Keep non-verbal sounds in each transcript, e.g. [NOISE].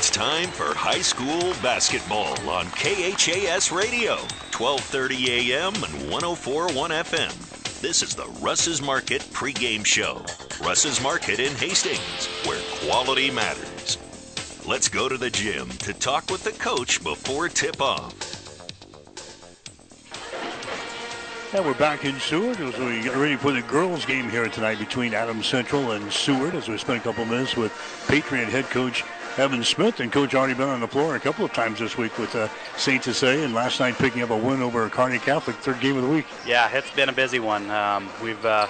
It's time for high school basketball on KHAS Radio, 12:30 a.m. and 104.1 FM. This is the Russ's Market pregame show. Russ's Market in Hastings, where quality matters. Let's go to the gym to talk with the coach before tip off. And we're back in Seward as we get ready for the girls' game here tonight between Adams Central and Seward as we spent a couple minutes with Patriot head coach Evan Smith. And coach already been on the floor a couple of times this week with uh, St. Cecilia and last night picking up a win over Kearney Catholic, third game of the week. Yeah, it's been a busy one. Um, we've uh,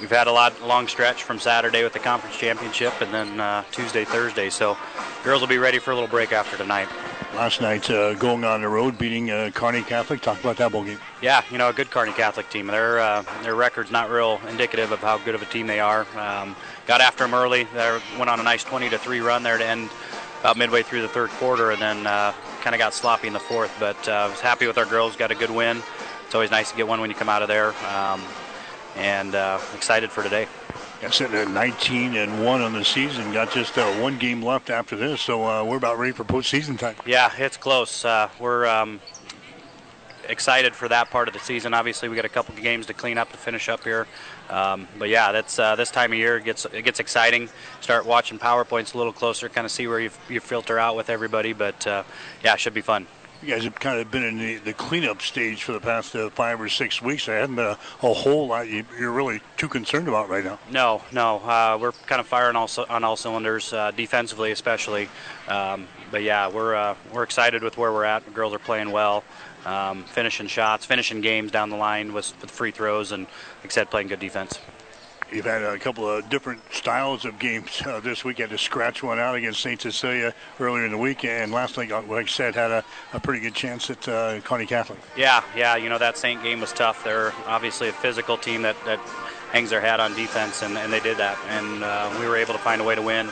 we've had a lot long stretch from Saturday with the conference championship and then uh, Tuesday, Thursday. So girls will be ready for a little break after tonight last night uh, going on the road, beating uh, Kearney Catholic. Talk about that ball game. Yeah, you know, a good Kearney Catholic team. Their uh, their record's not real indicative of how good of a team they are. Um, got after them early. They went on a nice 20 to three run there to end about midway through the third quarter, and then uh, kind of got sloppy in the fourth. But uh, I was happy with our girls. Got a good win. It's always nice to get one when you come out of there, um, and uh, excited for today. Got sitting at 19 and one on the season. Got just uh, one game left after this, so uh, we're about ready for postseason time. Yeah, it's close. Uh, we're um, excited for that part of the season. Obviously, we got a couple of games to clean up to finish up here. Um, but yeah, that's uh, this time of year it gets it gets exciting. Start watching powerpoints a little closer, kind of see where you, you filter out with everybody. But uh, yeah, it should be fun you guys have kind of been in the, the cleanup stage for the past uh, five or six weeks. There hasn't been a, a whole lot you, are really too concerned about right now. No, no. Uh, we're kind of firing also on all cylinders, uh, defensively especially. Um, but yeah, we're uh, we're excited with where we're at. The girls are playing well, um, finishing shots, finishing games down the line with, with free throws, and like I said, playing good defense. You've had a couple of different styles of games uh, this week. Had to scratch one out against St. Cecilia earlier in the week, and last night, like I said, had a, a pretty good chance at uh, Kearney Catholic. Yeah, yeah. You know that St. game was tough. They're obviously a physical team that, that hangs their hat on defense, and, and they did that, and uh, we were able to find a way to win.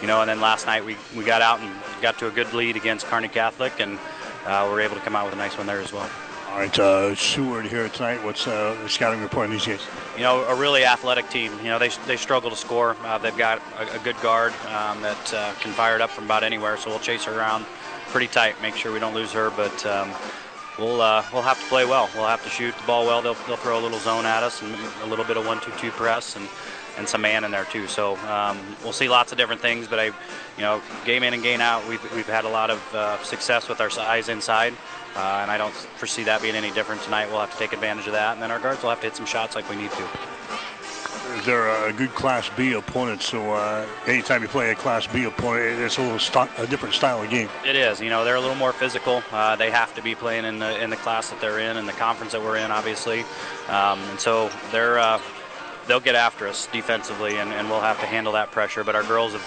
You know, and then last night we, we got out and got to a good lead against Kearney Catholic, and uh, we were able to come out with a nice one there as well. All right, uh, Seward here tonight. What's uh, the scouting report on these guys? You know, a really athletic team. You know, they, they struggle to score. Uh, they've got a, a good guard um, that uh, can fire it up from about anywhere, so we'll chase her around pretty tight, make sure we don't lose her. But um, we'll uh, we'll have to play well. We'll have to shoot the ball well. They'll, they'll throw a little zone at us and a little bit of one-two-two press and and some man in there too. So um, we'll see lots of different things. But I, you know, game in and game out, we've we've had a lot of uh, success with our size inside. Uh, and I don't foresee that being any different tonight. We'll have to take advantage of that, and then our guards will have to hit some shots like we need to. Is there a good Class B opponent? So uh, anytime you play a Class B opponent, it's a little st- a different style of game. It is. You know, they're a little more physical. Uh, they have to be playing in the in the class that they're in and the conference that we're in, obviously. Um, and so they're uh, they'll get after us defensively, and, and we'll have to handle that pressure. But our girls have,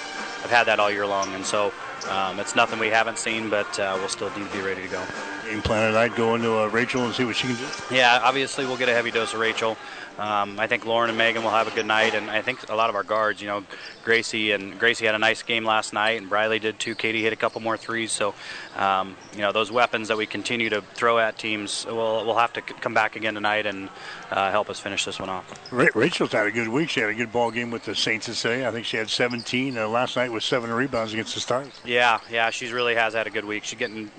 have had that all year long, and so um, it's nothing we haven't seen, but uh, we'll still be ready to go. Game plan tonight, go into uh, Rachel and see what she can do. Yeah, obviously we'll get a heavy dose of Rachel. Um, I think Lauren and Megan will have a good night, and I think a lot of our guards, you know, Gracie and Gracie had a nice game last night, and Briley did too. Katie hit a couple more threes, so um, you know those weapons that we continue to throw at teams, will will have to come back again tonight and uh, help us finish this one off. Rachel's had a good week. She had a good ball game with the Saints today. I think she had 17 uh, last night with seven rebounds against the Stars. Yeah, yeah, she really has had a good week. She's getting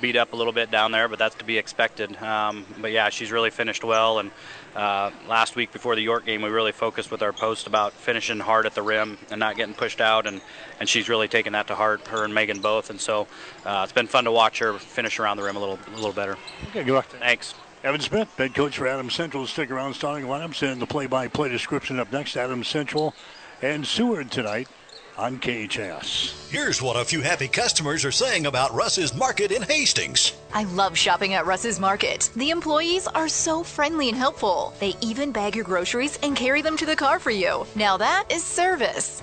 beat up a little bit down there, but that's to be expected. Um, but yeah, she's really finished well. And uh, last week before the York game, we really focused with our post about finishing hard at the rim and not getting pushed out. And, and she's really taken that to heart, her and Megan both. And so uh, it's been fun to watch her finish around the rim a little, a little better. Okay, good luck. Thanks. Evan Smith, head coach for Adams Central. Stick around, starting lineups and the play-by-play description up next. Adams Central and Seward tonight on KHAS. Here's what a few happy customers are saying about Russ's Market in Hastings. I love shopping at Russ's Market. The employees are so friendly and helpful. They even bag your groceries and carry them to the car for you. Now that is service.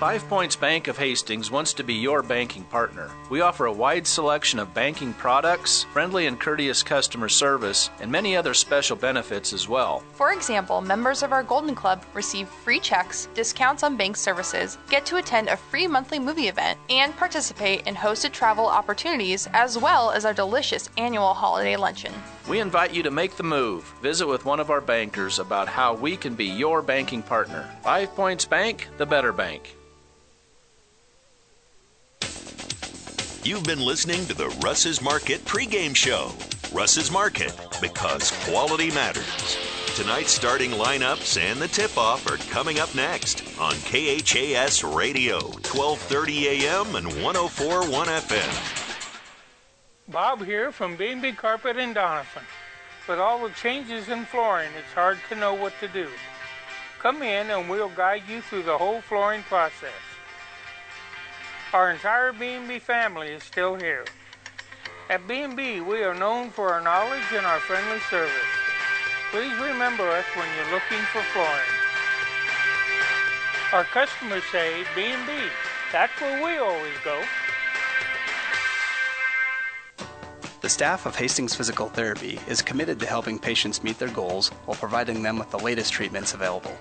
Five Points Bank of Hastings wants to be your banking partner. We offer a wide selection of banking products, friendly and courteous customer service, and many other special benefits as well. For example, members of our Golden Club receive free checks, discounts on bank services, get to attend a free monthly movie event, and participate in hosted travel opportunities as well as our delicious annual holiday luncheon. We invite you to make the move. Visit with one of our bankers about how we can be your banking partner. Five Points Bank, the better bank. You've been listening to the Russ's Market pregame show. Russ's Market, because quality matters. Tonight's starting lineups and the tip-off are coming up next on KHAS Radio, 1230 AM and 104.1 FM. Bob here from B&B Carpet and Donovan. With all the changes in flooring, it's hard to know what to do. Come in and we'll guide you through the whole flooring process. Our entire B&B family is still here. At B&B, we are known for our knowledge and our friendly service. Please remember us when you're looking for flooring. Our customers say B&B. That's where we always go. The staff of Hastings Physical Therapy is committed to helping patients meet their goals while providing them with the latest treatments available.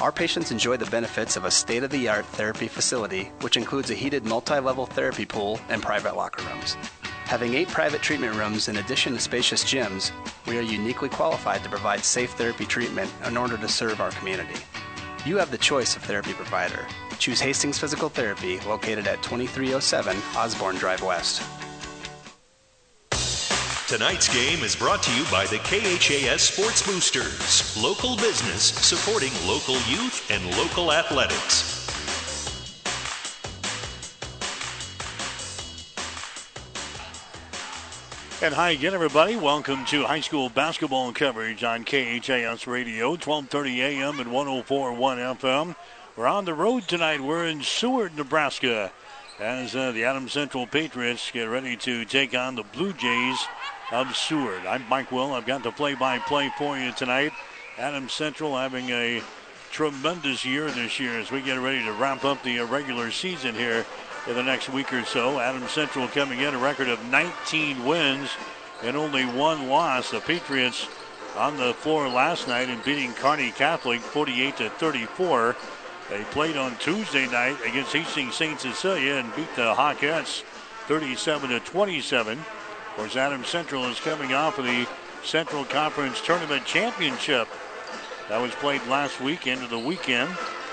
Our patients enjoy the benefits of a state of the art therapy facility, which includes a heated multi level therapy pool and private locker rooms. Having eight private treatment rooms in addition to spacious gyms, we are uniquely qualified to provide safe therapy treatment in order to serve our community. You have the choice of therapy provider. Choose Hastings Physical Therapy, located at 2307 Osborne Drive West. Tonight's game is brought to you by the KHAS Sports Boosters, local business supporting local youth and local athletics. And hi again, everybody. Welcome to high school basketball coverage on KHAS Radio, 1230 AM and 1041 FM. We're on the road tonight. We're in Seward, Nebraska, as uh, the Adams Central Patriots get ready to take on the Blue Jays of Seward. I'm Mike Will. I've got the play-by-play for you tonight. Adam Central having a tremendous year this year as we get ready to wrap up the regular season here in the next week or so. Adam Central coming in a record of 19 wins and only one loss. The Patriots on the floor last night and beating Kearney Catholic 48 to 34. They played on Tuesday night against Hastings St. Cecilia and beat the Hawkettes 37 to 27 course, Adams Central is coming off of the Central Conference Tournament Championship that was played last week into the weekend.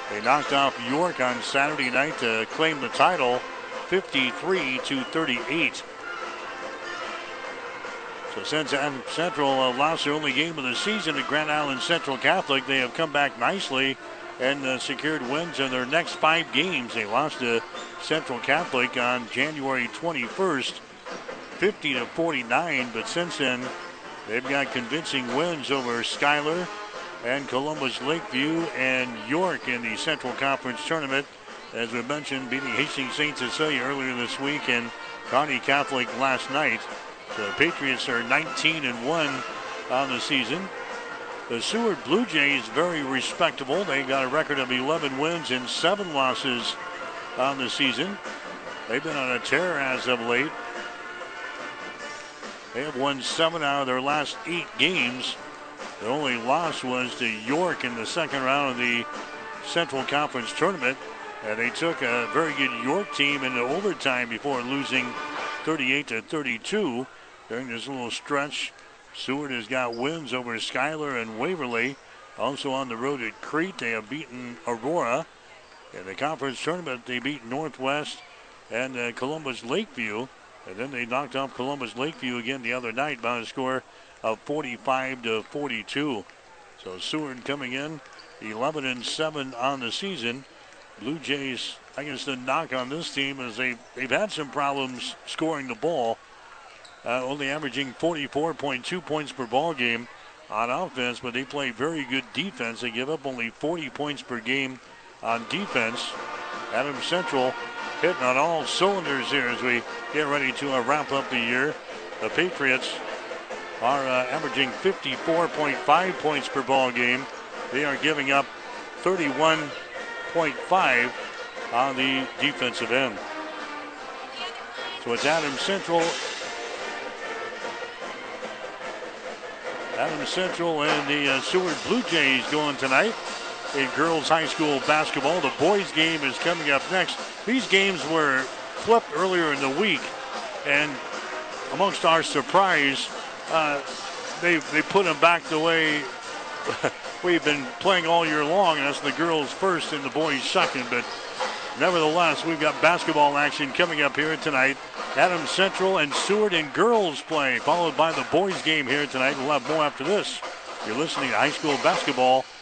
They knocked off York on Saturday night to claim the title 53 to 38. So since Adams Central uh, lost their only game of the season to Grand Island Central Catholic, they have come back nicely and uh, secured wins in their next five games. They lost to Central Catholic on January 21st 50 to 49, but since then, they've got convincing wins over Schuyler and Columbus Lakeview and York in the Central Conference Tournament. As we mentioned, beating Hastings St. Cecilia earlier this week and Kearney Catholic last night. The Patriots are 19 and 1 on the season. The Seward Blue Jays very respectable. They got a record of 11 wins and 7 losses on the season. They've been on a tear as of late. They have won seven out of their last eight games. The only loss was to York in the second round of the Central Conference Tournament. And they took a very good York team into overtime before losing 38 to 32 during this little stretch. Seward has got wins over Schuyler and Waverly. Also on the road at Crete, they have beaten Aurora. In the conference tournament, they beat Northwest and uh, Columbus Lakeview. And then they knocked off Columbus Lakeview again the other night by a score of 45 to 42. So Seward coming in 11 and 7 on the season. Blue Jays, I guess the knock on this team is they they've had some problems scoring the ball. Uh, only averaging 44.2 points per ball game on offense, but they play very good defense. They give up only 40 points per game on defense. Adam Central hitting on all cylinders here as we get ready to uh, wrap up the year. The Patriots are uh, averaging 54.5 points per ball game. They are giving up 31.5 on the defensive end. So it's Adams Central. Adams Central and the uh, Seward Blue Jays going tonight in girls high school basketball. The boys game is coming up next. These games were flipped earlier in the week, and amongst our surprise, uh, they they put them back the way [LAUGHS] we've been playing all year long, and that's the girls first and the boys second. But nevertheless, we've got basketball action coming up here tonight. Adams Central and Seward in girls play, followed by the boys game here tonight. We'll have more after this. You're listening to high school basketball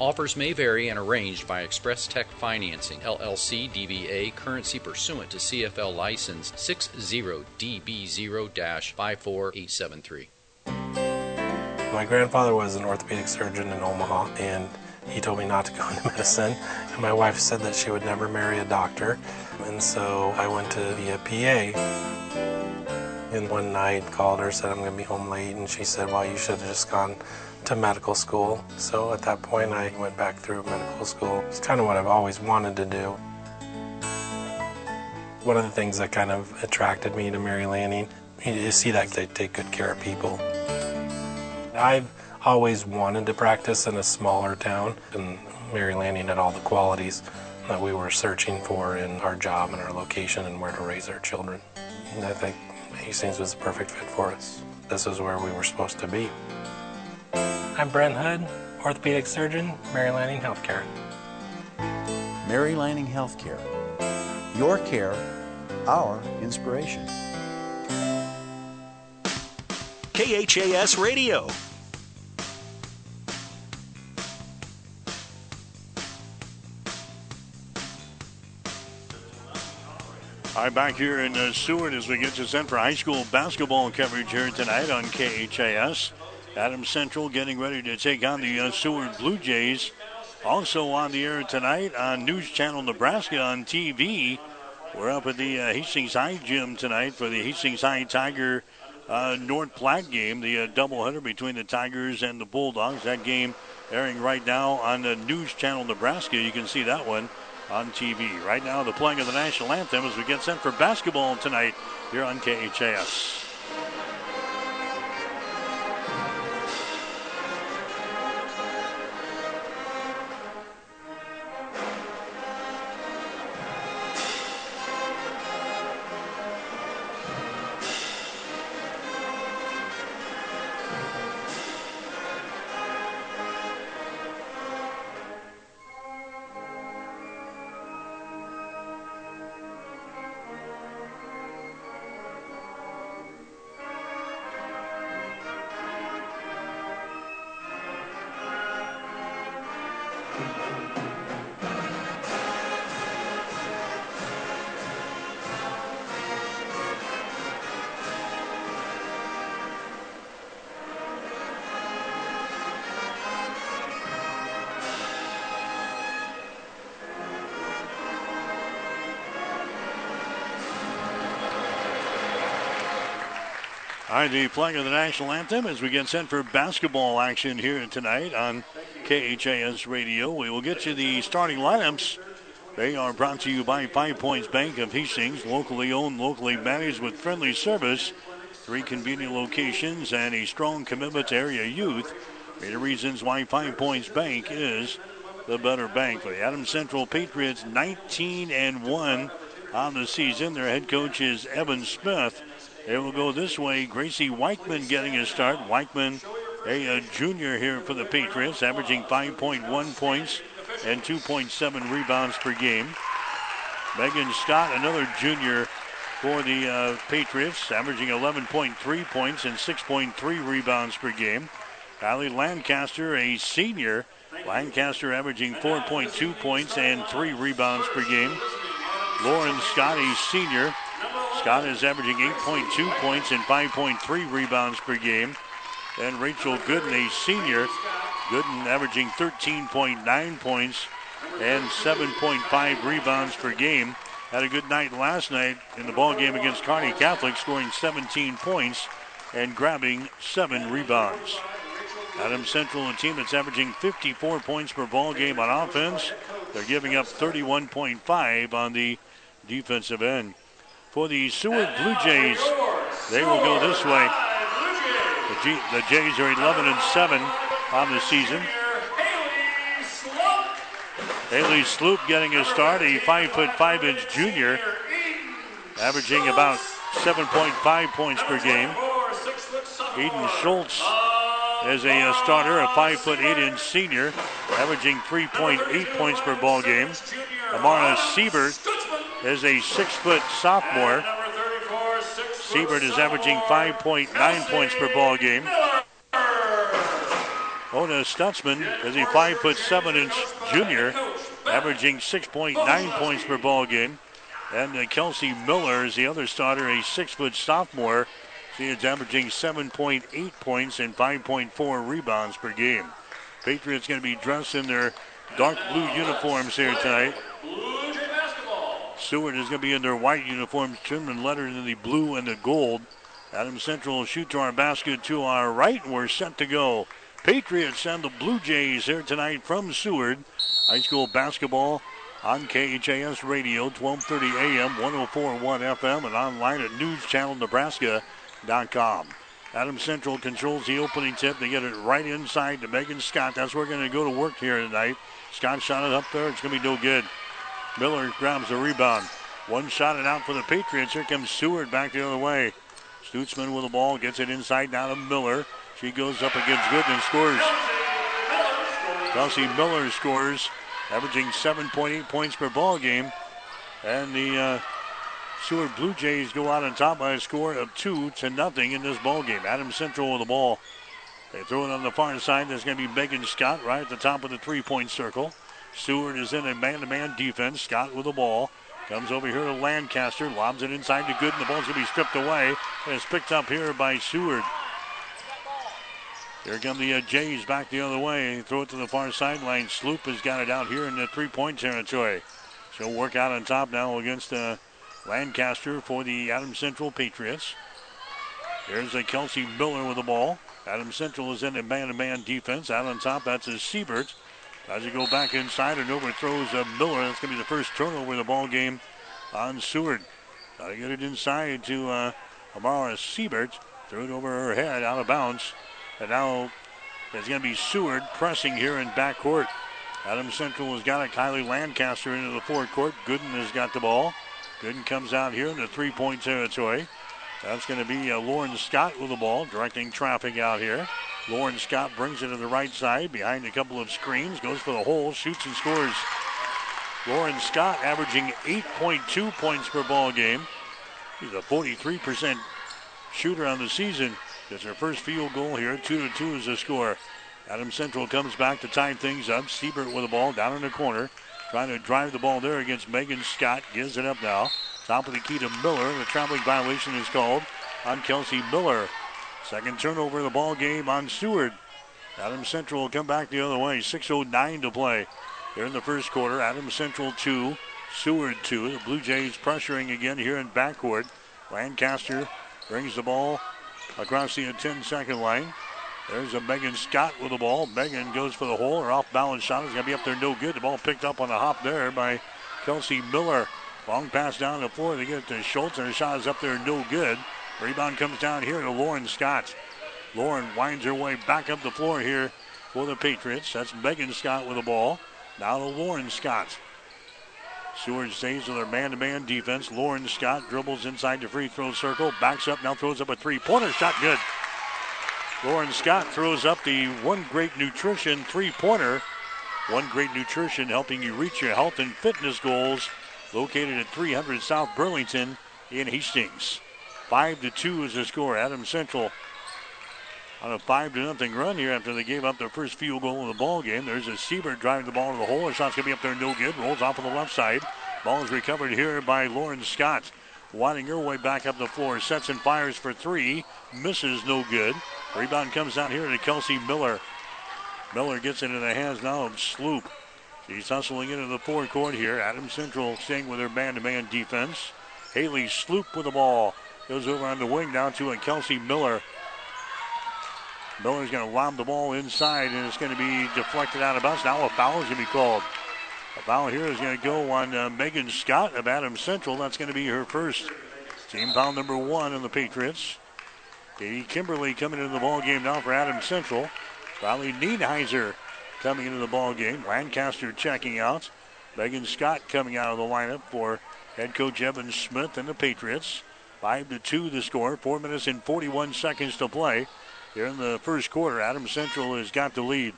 Offers may vary and arranged by Express Tech Financing, LLC DBA, currency pursuant to CFL license 60DB0-54873. My grandfather was an orthopedic surgeon in Omaha, and he told me not to go into [LAUGHS] medicine. And my wife said that she would never marry a doctor. And so I went to be a PA. And one night called her, said I'm going to be home late, and she said, well, you should have just gone to medical school. So at that point, I went back through medical school. It's kind of what I've always wanted to do. One of the things that kind of attracted me to Mary Lanning, you see that they take good care of people. I've always wanted to practice in a smaller town, and Mary Lanning had all the qualities that we were searching for in our job and our location and where to raise our children. And I think Hastings was the perfect fit for us. This is where we were supposed to be. I'm Brent Hood, orthopedic surgeon, Mary Lanning Healthcare. Mary Lanning Healthcare. Your care, our inspiration. KHAS Radio. All right, back here in uh, Seward as we get to sent for high school basketball coverage here tonight on KHAS. Adams Central getting ready to take on the uh, Seward Blue Jays. Also on the air tonight on News Channel Nebraska on TV. We're up at the uh, Hastings High Gym tonight for the Hastings High Tiger uh, North Platte game, the uh, doubleheader between the Tigers and the Bulldogs. That game airing right now on the News Channel Nebraska. You can see that one on TV. Right now, the playing of the national anthem as we get set for basketball tonight here on KHAS. The playing of the national anthem as we get set for basketball action here tonight on KHAS Radio. We will get you the starting lineups. They are brought to you by Five Points Bank of Hastings, locally owned, locally managed with friendly service. Three convenient locations and a strong commitment to area youth. Many reasons why Five Points Bank is the better bank for the Adams Central Patriots. 19 and 1 on the season. Their head coach is Evan Smith. It will go this way. Gracie Weichman getting a start. Weichman, a, a junior here for the Patriots, averaging 5.1 points and 2.7 rebounds per game. Megan Scott, another junior for the uh, Patriots, averaging 11.3 points and 6.3 rebounds per game. Kylie Lancaster, a senior. Lancaster averaging 4.2 points and 3 rebounds per game. Lauren Scott, a senior, Scott is averaging 8.2 points and 5.3 rebounds per game. And Rachel Gooden, a senior, Gooden averaging 13.9 points and 7.5 rebounds per game. Had a good night last night in the ball game against Kearney Catholic, scoring 17 points and grabbing seven rebounds. Adams Central, a team that's averaging 54 points per ball game on offense. They're giving up 31.5 on the defensive end. For the Seward Blue Jays, they will go this way. The, G- the Jays are 11 and 7 on the season. Haley Sloop getting a start, a five foot five inch junior, averaging about 7.5 points per game. Eden Schultz as a starter, a five foot eight inch senior, averaging 3.8 points per ball game. Amara Siebert is a six foot sophomore. Siebert is averaging 5.9 points per ball game. Ona Stutzman is a five foot seven inch junior, averaging 6.9 points per ball game. And uh, Kelsey Miller is the other starter, a six foot sophomore. She is averaging 7.8 points and 5.4 rebounds per game. Patriots going to be dressed in their dark blue uniforms here tonight. Seward is going to be in their white uniforms, trimmed and lettered in the blue and the gold. Adam Central will shoot to our basket to our right, we're set to go. Patriots and the Blue Jays here tonight from Seward. High school basketball on KHAS Radio, 1230 AM, 1041 FM, and online at newschannelnebraska.com. Adam Central controls the opening tip. They get it right inside to Megan Scott. That's where we're going to go to work here tonight. Scott shot it up there. It's going to be no good. Miller grabs the rebound. One shot and out for the Patriots. Here comes Seward back the other way. Stutzman with the ball gets it inside now to Miller. She goes up against Gooden and scores. Kelsey Miller scores, averaging 7.8 points per ball game. And the uh, Seward Blue Jays go out on top by a score of two to nothing in this ball game. Adam Central with the ball. They throw it on the far side. There's going to be Megan Scott right at the top of the three-point circle. Seward is in a man-to-man defense. Scott with the ball. Comes over here to Lancaster. Lobs it inside to Gooden. The ball's going to be stripped away. And it's picked up here by Seward. Here come the uh, Jays back the other way. Throw it to the far sideline. Sloop has got it out here in the three-point territory. She'll work out on top now against uh, Lancaster for the Adams Central Patriots. Here's a Kelsey Miller with the ball. Adams Central is in a man-to-man defense. Out on top, that's a Siebert. As he go back inside and overthrows uh, Miller. That's going to be the first turnover of the ball game on Seward. Got to get it inside to uh, Amara Siebert. Threw it over her head, out of bounds. And now it's going to be Seward pressing here in backcourt. Adam Central has got it. Kylie Lancaster into the forecourt. Gooden has got the ball. Gooden comes out here in the three-point territory. That's going to be uh, Lauren Scott with the ball, directing traffic out here. Lauren Scott brings it to the right side behind a couple of screens, goes for the hole, shoots and scores. Lauren Scott averaging 8.2 points per ball game. She's a 43% shooter on the season. Gets her first field goal here. Two to two is the score. Adam Central comes back to tie things up. Siebert with the ball down in the corner. Trying to drive the ball there against Megan Scott. Gives it up now. Top of the key to Miller. The traveling violation is called on Kelsey Miller. Second turnover of the ball game on Seward. Adam Central will come back the other way. 6.09 to play. Here in the first quarter. Adam Central 2, Seward 2. The Blue Jays pressuring again here in backcourt. Lancaster brings the ball across the 10 second line. There's a Megan Scott with the ball. Megan goes for the hole. Her off balance shot is going to be up there no good. The ball picked up on the hop there by Kelsey Miller. Long pass down the floor. They get it to Schultz, and her shot is up there no good. Rebound comes down here to Lauren Scott. Lauren winds her way back up the floor here for the Patriots. That's Megan Scott with the ball. Now to Lauren Scott. Seward stays with her man-to-man defense. Lauren Scott dribbles inside the free throw circle, backs up, now throws up a three-pointer shot. Good. Lauren Scott throws up the One Great Nutrition three-pointer. One Great Nutrition helping you reach your health and fitness goals. Located at 300 South Burlington in Hastings. Five to two is the score. Adam Central on a five to nothing run here after they gave up their first field goal of the ball game. There's a Siebert driving the ball to the hole. The shot's gonna be up there, no good. Rolls off on the left side. Ball is recovered here by Lauren Scott. Winding her way back up the floor. Sets and fires for three. Misses, no good. Rebound comes out here to Kelsey Miller. Miller gets it in the hands now of Sloop. She's hustling into the forecourt here. Adam Central staying with their man-to-man defense. Haley Sloop with the ball. Goes over on the wing down to a Kelsey Miller. Miller's going to lob the ball inside, and it's going to be deflected out of bounds. Now a foul is going to be called. A foul here is going to go on uh, Megan Scott of Adams Central. That's going to be her first team foul number one on the Patriots. Katie Kimberly coming into the ball game now for Adams Central. Riley Nienheiser coming into the ball game. Lancaster checking out. Megan Scott coming out of the lineup for head coach Evan Smith and the Patriots. Five to two the score. Four minutes and 41 seconds to play. Here in the first quarter, Adam Central has got the lead.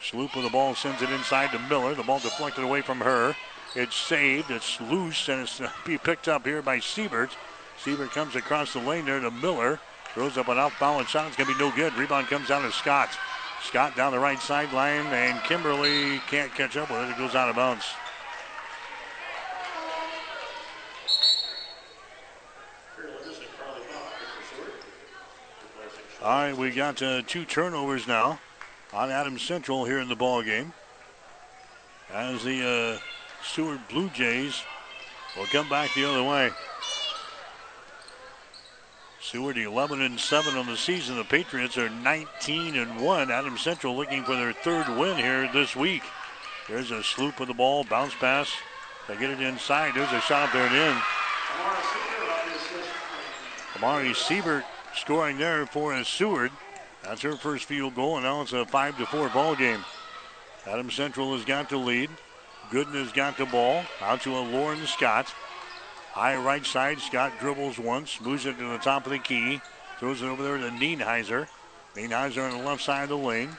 Sloop with the ball sends it inside to Miller. The ball deflected away from her. It's saved. It's loose, and it's [LAUGHS] going to be picked up here by Siebert. Siebert comes across the lane there to Miller. Throws up an off-balance shot. It's going to be no good. Rebound comes down to Scott. Scott down the right sideline, and Kimberly can't catch up with it. It goes out of bounds. All right, we got uh, two turnovers now on Adams Central here in the ball game. As the uh, Seward Blue Jays will come back the other way. Seward 11 and 7 on the season. The Patriots are 19 and 1. Adams Central looking for their third win here this week. There's a sloop of the ball, bounce pass. They get it inside. There's a shot there and in. Amari Siebert scoring there for Seward. That's her first field goal, and now it's a 5 to 4 ball game. Adam Central has got the lead. Gooden has got the ball. Out to a Lauren Scott. High right side. Scott dribbles once, moves it to the top of the key, throws it over there to Nienheiser. Nienheiser on the left side of the lane.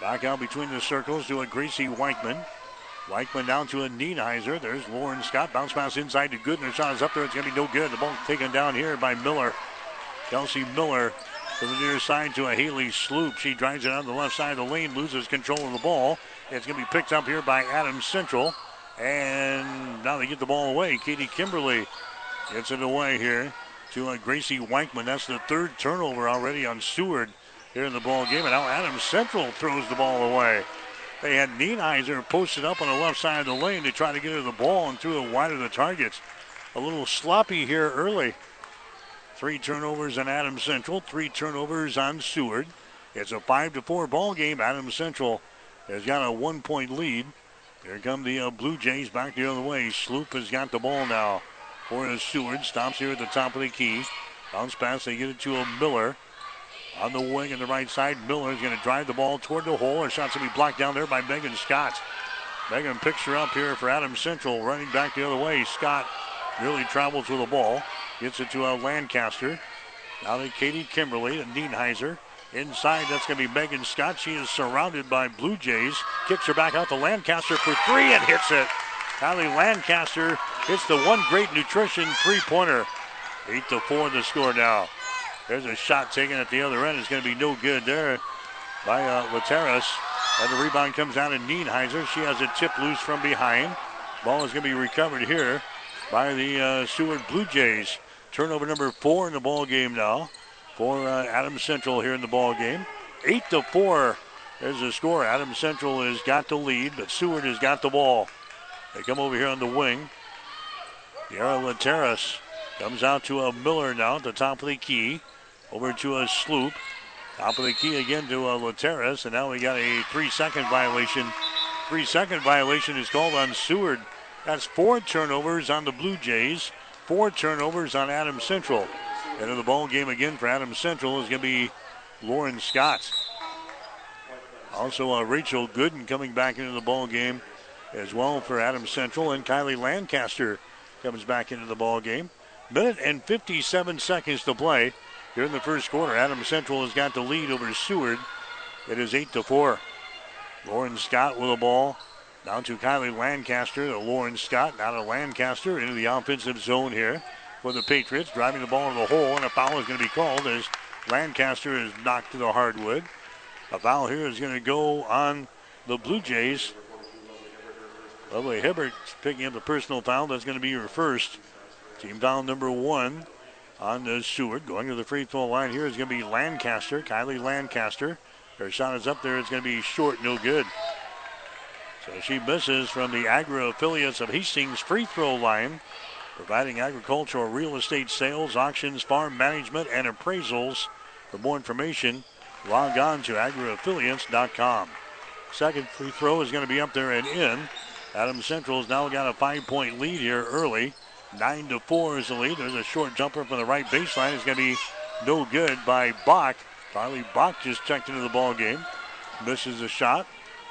Back out between the circles to a Gracie Weichman. Weichman down to a Nienheiser. There's Lauren Scott. Bounce pass inside to Gooden. Shot is up there. It's going to be no good. The ball taken down here by Miller. Kelsey Miller to the near side to a Haley Sloop. She drives it on the left side of the lane, loses control of the ball. It's going to be picked up here by Adams Central. And now they get the ball away. Katie Kimberly gets it away here to a Gracie Weichman. That's the third turnover already on Seward here in the ball game. And now Adams Central throws the ball away. They had Nienheiser posted up on the left side of the lane to try to get her the ball and threw it wide of the targets. A little sloppy here early. Three turnovers on Adams Central, three turnovers on Seward. It's a five to four ball game. Adams Central has got a one point lead. Here come the uh, Blue Jays back the other way. Sloop has got the ball now for Seward. Stops here at the top of the key. Bounce pass, they get it to a Miller. On the wing on the right side, Miller is going to drive the ball toward the hole. Her shot's going to be blocked down there by Megan Scott. Megan picks her up here for Adams Central, running back the other way. Scott really travels with the ball. Gets it to a Lancaster. Now to Katie Kimberly and Nienheiser. Inside, that's going to be Megan Scott. She is surrounded by Blue Jays. Kicks her back out to Lancaster for three and hits it. Kylie Lancaster hits the one great nutrition three pointer. Eight to four the score now. There's a shot taken at the other end. It's going to be no good there by uh. And the rebound comes down to Nienheiser. She has it tipped loose from behind. Ball is going to be recovered here by the uh, Seward Blue Jays. Turnover number four in the ball game now for uh, Adams Central here in the ball game. Eight to four. There's the score. Adams Central has got the lead, but Seward has got the ball. They come over here on the wing. Yara Lateras comes out to a Miller now at the top of the key. Over to a Sloop. Top of the key again to a Lateras, and now we got a three-second violation. Three-second violation is called on Seward. That's four turnovers on the Blue Jays four turnovers on Adams Central. Into the ball game again for Adams Central is going to be Lauren Scott. Also, uh, Rachel Gooden coming back into the ball game as well for Adams Central, and Kylie Lancaster comes back into the ball game. Minute and 57 seconds to play here in the first quarter. Adams Central has got the lead over Seward. It is eight to four. Lauren Scott with the ball down to Kylie Lancaster, to Lauren Scott, now to Lancaster into the offensive zone here for the Patriots, driving the ball into the hole, and a foul is going to be called as Lancaster is knocked to the hardwood. A foul here is going to go on the Blue Jays. Lovely Hibbert picking up the personal foul. That's going to be your first. Team foul number one on the Seward. Going to the free throw line here is going to be Lancaster, Kylie Lancaster. Her shot is up there. It's going to be short, no good. So she misses from the agri affiliates of Hastings free throw line, providing agricultural real estate sales, auctions, farm management, and appraisals. For more information, log on to agriaffiliates.com. Second free throw is going to be up there and in. Adam Central's now got a five point lead here early. Nine to four is the lead. There's a short jumper from the right baseline. It's going to be no good by Bach. Carly Bach just checked into the ball game. Misses a shot.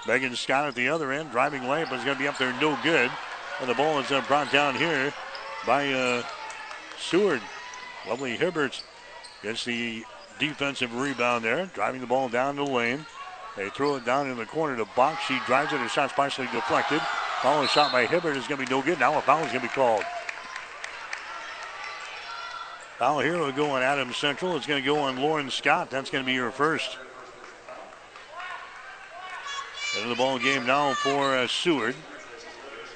Megan Scott at the other end, driving lane, but it's going to be up there, no good. And the ball is uh, brought down here by uh, Seward. Lovely Hibbert gets the defensive rebound there, driving the ball down the lane. They throw it down in the corner to Box. She drives it. Her shot's partially deflected. Foul shot by Hibbert is going to be no good. Now a foul is going to be called. Foul here will go on Adams Central. It's going to go on Lauren Scott. That's going to be her first. Into the ball game now for uh, Seward.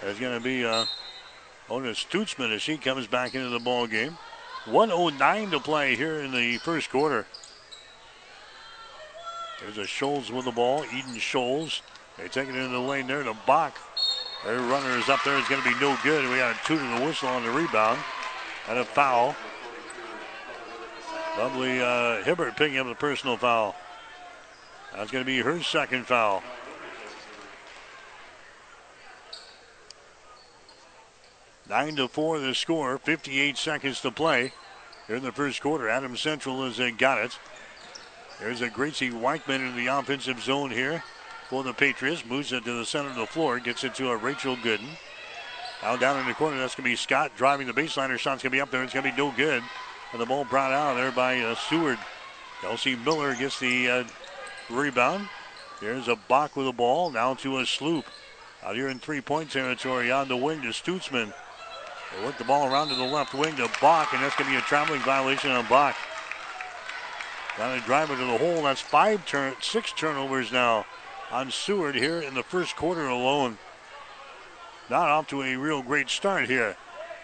There's going to be uh, Ona Stutzman as she comes back into the ball game. 109 to play here in the first quarter. There's a Scholes with the ball. Eden Scholes. They take it into the lane there to Bach. Their runner is up there. It's going to be no good. We got a two to the whistle on the rebound. And a foul. Lovely uh, Hibbert picking up the personal foul. That's going to be her second foul. Nine to four the score. 58 seconds to play. Here in the first quarter, Adam Central has got it. There's a Gracie Weichman in the offensive zone here for the Patriots. Moves it to the center of the floor. Gets it to a Rachel Gooden. Now down in the corner, that's going to be Scott driving the baseline. Her shot's going to be up there. It's going to be no good. And the ball brought out there by uh, Seward. Kelsey Miller gets the uh, rebound. There's a Bach with the ball. Now to a sloop. Out here in three-point territory on the wing to Stutzman. They work the ball around to the left wing to Bach, and that's going to be a traveling violation on Bach. Got to drive it to the hole. That's five turn, six turnovers now on Seward here in the first quarter alone. Not off to a real great start here.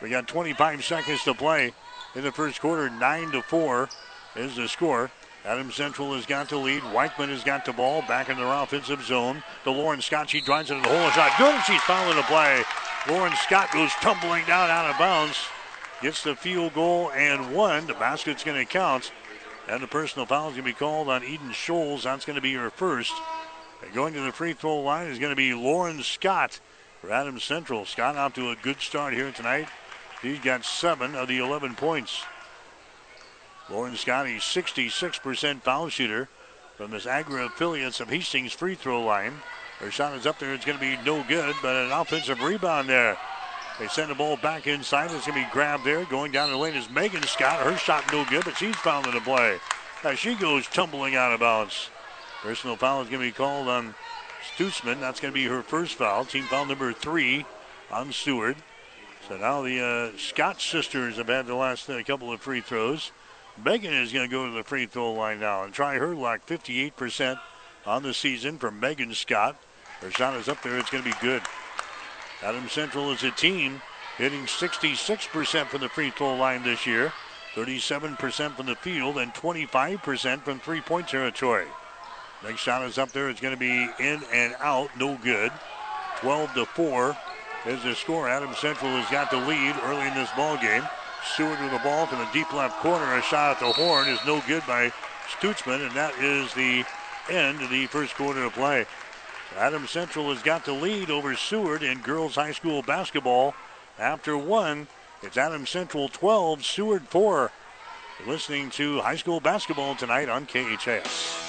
We got 25 seconds to play in the first quarter. Nine to four is the score. Adam Central has got the lead. Weichman has got the ball back in their offensive zone. The Lauren Scott, she drives it the hole. Shot good, and she's fouling the play. Lauren Scott goes tumbling down out of bounds. Gets the field goal and one. The basket's going to count. And the personal foul is going to be called on Eden Scholes. That's going to be her first. And going to the free throw line is going to be Lauren Scott for Adams Central. Scott off to a good start here tonight. He's got seven of the 11 points. Lauren Scott, a 66% foul shooter from this Agri affiliates of Hastings free throw line. Her shot is up there. It's going to be no good, but an offensive rebound there. They send the ball back inside. It's going to be grabbed there. Going down the lane is Megan Scott. Her shot no good, but she's fouled in the play. As she goes tumbling out of bounds. Personal foul is going to be called on Stutzman. That's going to be her first foul. Team foul number three on Seward. So now the uh, Scott sisters have had the last uh, couple of free throws. Megan is going to go to the free throw line now and try her luck. 58% on the season for Megan Scott. Her shot is up there. It's going to be good. Adam Central is a team hitting 66% from the free throw line this year, 37% from the field, and 25% from three point territory. Next shot is up there. It's going to be in and out. No good. 12 to 4 is the score. Adam Central has got the lead early in this ball game. Seward with the ball from the deep left corner. A shot at the horn is no good by Stutzman, and that is the end of the first quarter of play. Adams Central has got the lead over Seward in girls high school basketball. After one, it's Adam Central 12, Seward 4. You're listening to high school basketball tonight on KHAS.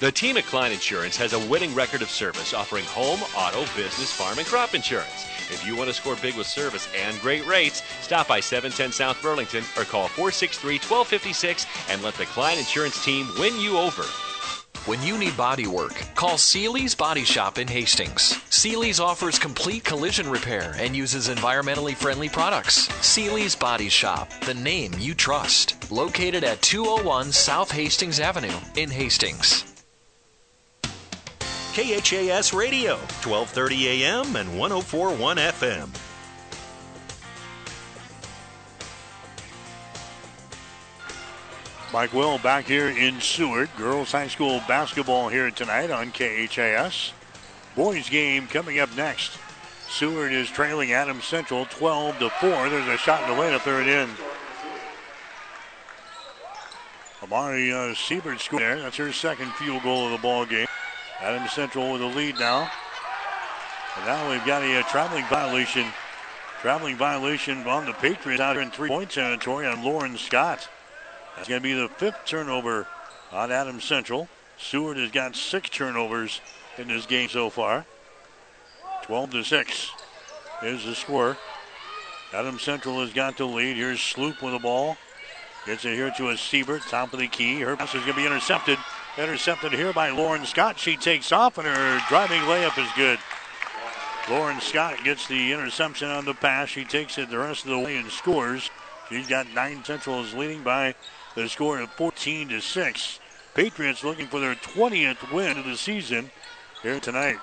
The team at Klein Insurance has a winning record of service offering home, auto, business, farm, and crop insurance. If you want to score big with service and great rates, stop by 710 South Burlington or call 463 1256 and let the Klein Insurance team win you over. When you need body work, call Seely's Body Shop in Hastings. Seely's offers complete collision repair and uses environmentally friendly products. Seely's Body Shop, the name you trust. Located at 201 South Hastings Avenue in Hastings. KHAS Radio, 1230 AM and 1041 FM. Mike Will back here in Seward. Girls High School basketball here tonight on KHAS. Boys game coming up next. Seward is trailing Adams Central 12 to 4. There's a shot in the lane up there and in. Amari uh, Siebert scored there. That's her second field goal of the ball game. Adams Central with a lead now. And now we've got a, a traveling violation. Traveling violation on the Patriots out here in three-point territory on Lauren Scott. That's going to be the fifth turnover on Adams Central. Seward has got six turnovers in this game so far. 12 to 6 is the score. Adams Central has got the lead. Here's Sloop with the ball. Gets it here to a Siebert, top of the key. Her pass is going to be intercepted. Intercepted here by Lauren Scott. She takes off, and her driving layup is good. Lauren Scott gets the interception on the pass. She takes it the rest of the way and scores. She's got nine Central is leading by the score of 14 to 6. Patriots looking for their 20th win of the season here tonight.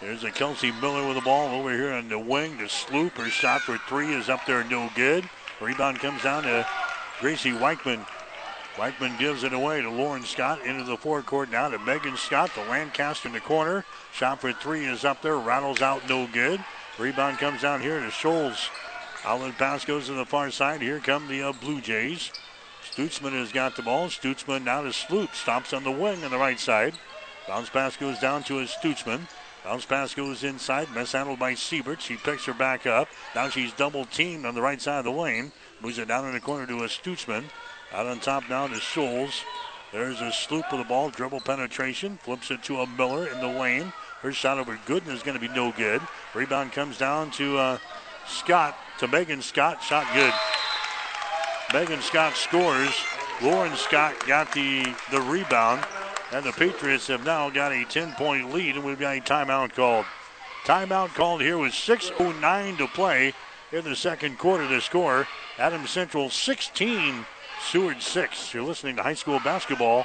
There's a Kelsey Miller with the ball over here on the wing. The sloop, her shot for three is up there, no good. Rebound comes down to Gracie Weichman. Weichman gives it away to Lauren Scott into the forecourt now to Megan Scott, the Lancaster in the corner. Shot for three is up there, rattles out, no good. Rebound comes down here to Scholes. Outlet pass goes to the far side. Here come the uh, Blue Jays. Stutzman has got the ball. Stutzman now to Sloop. Stops on the wing on the right side. Bounce pass goes down to Stutzman. Bounce pass goes inside. Mishandled by Siebert. She picks her back up. Now she's double teamed on the right side of the lane. Moves it down in the corner to a Stutzman. Out on top now to Scholes. There's a Sloop of the ball. Dribble penetration. Flips it to a Miller in the lane. Her shot over Gooden is going to be no good. Rebound comes down to uh, Scott, to Megan Scott. Shot good. Megan Scott scores. Lauren Scott got the, the rebound. And the Patriots have now got a 10 point lead, and we've got a timeout called. Timeout called here with 6.09 to play in the second quarter. The score Adams Central 16, Seward 6. You're listening to high school basketball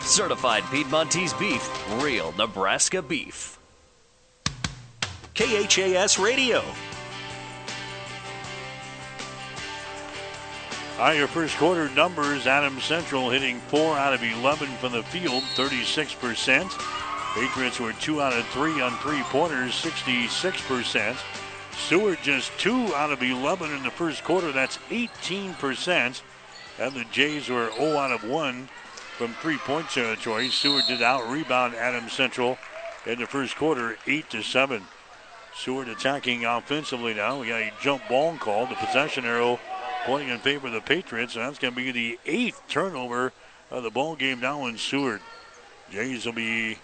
Certified Piedmontese beef, real Nebraska beef. KHAS Radio. Right, your first quarter numbers Adams Central hitting 4 out of 11 from the field, 36%. Patriots were 2 out of 3 on three pointers, 66%. Seward just 2 out of 11 in the first quarter, that's 18%. And the Jays were 0 out of 1 from three point territory. Seward did out rebound Adams Central in the first quarter, 8 to 7. Seward attacking offensively now. We got a jump ball called. The possession arrow pointing in favor of the Patriots, and that's going to be the eighth turnover of the ball game now in Seward. Jays will be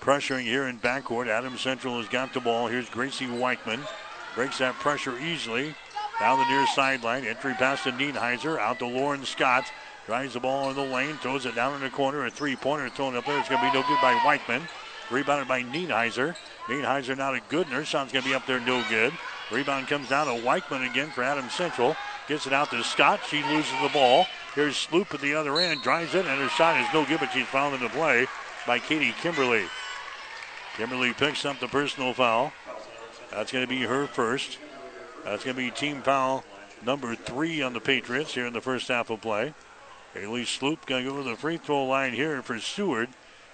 pressuring here in backcourt. Adams Central has got the ball. Here's Gracie Weichman. Breaks that pressure easily. Down the near sideline. Entry pass to Nienheiser. Out to Lauren Scott. Drives the ball in the lane. Throws it down in the corner. A three-pointer thrown up there. It's going to be no good by Weichman. Rebounded by Nienheiser. Nienheiser now to Gooden. Shot's going to be up there no good. Rebound comes down to Weichman again for Adams Central. Gets it out to Scott. She loses the ball. Here's Sloop at the other end. Drives it, and her shot is no good, but she's fouled into play by Katie Kimberly. Kimberly picks up the personal foul. That's going to be her first. That's going to be team foul number three on the Patriots here in the first half of play. Haley Sloop going to go to the free throw line here for Seward.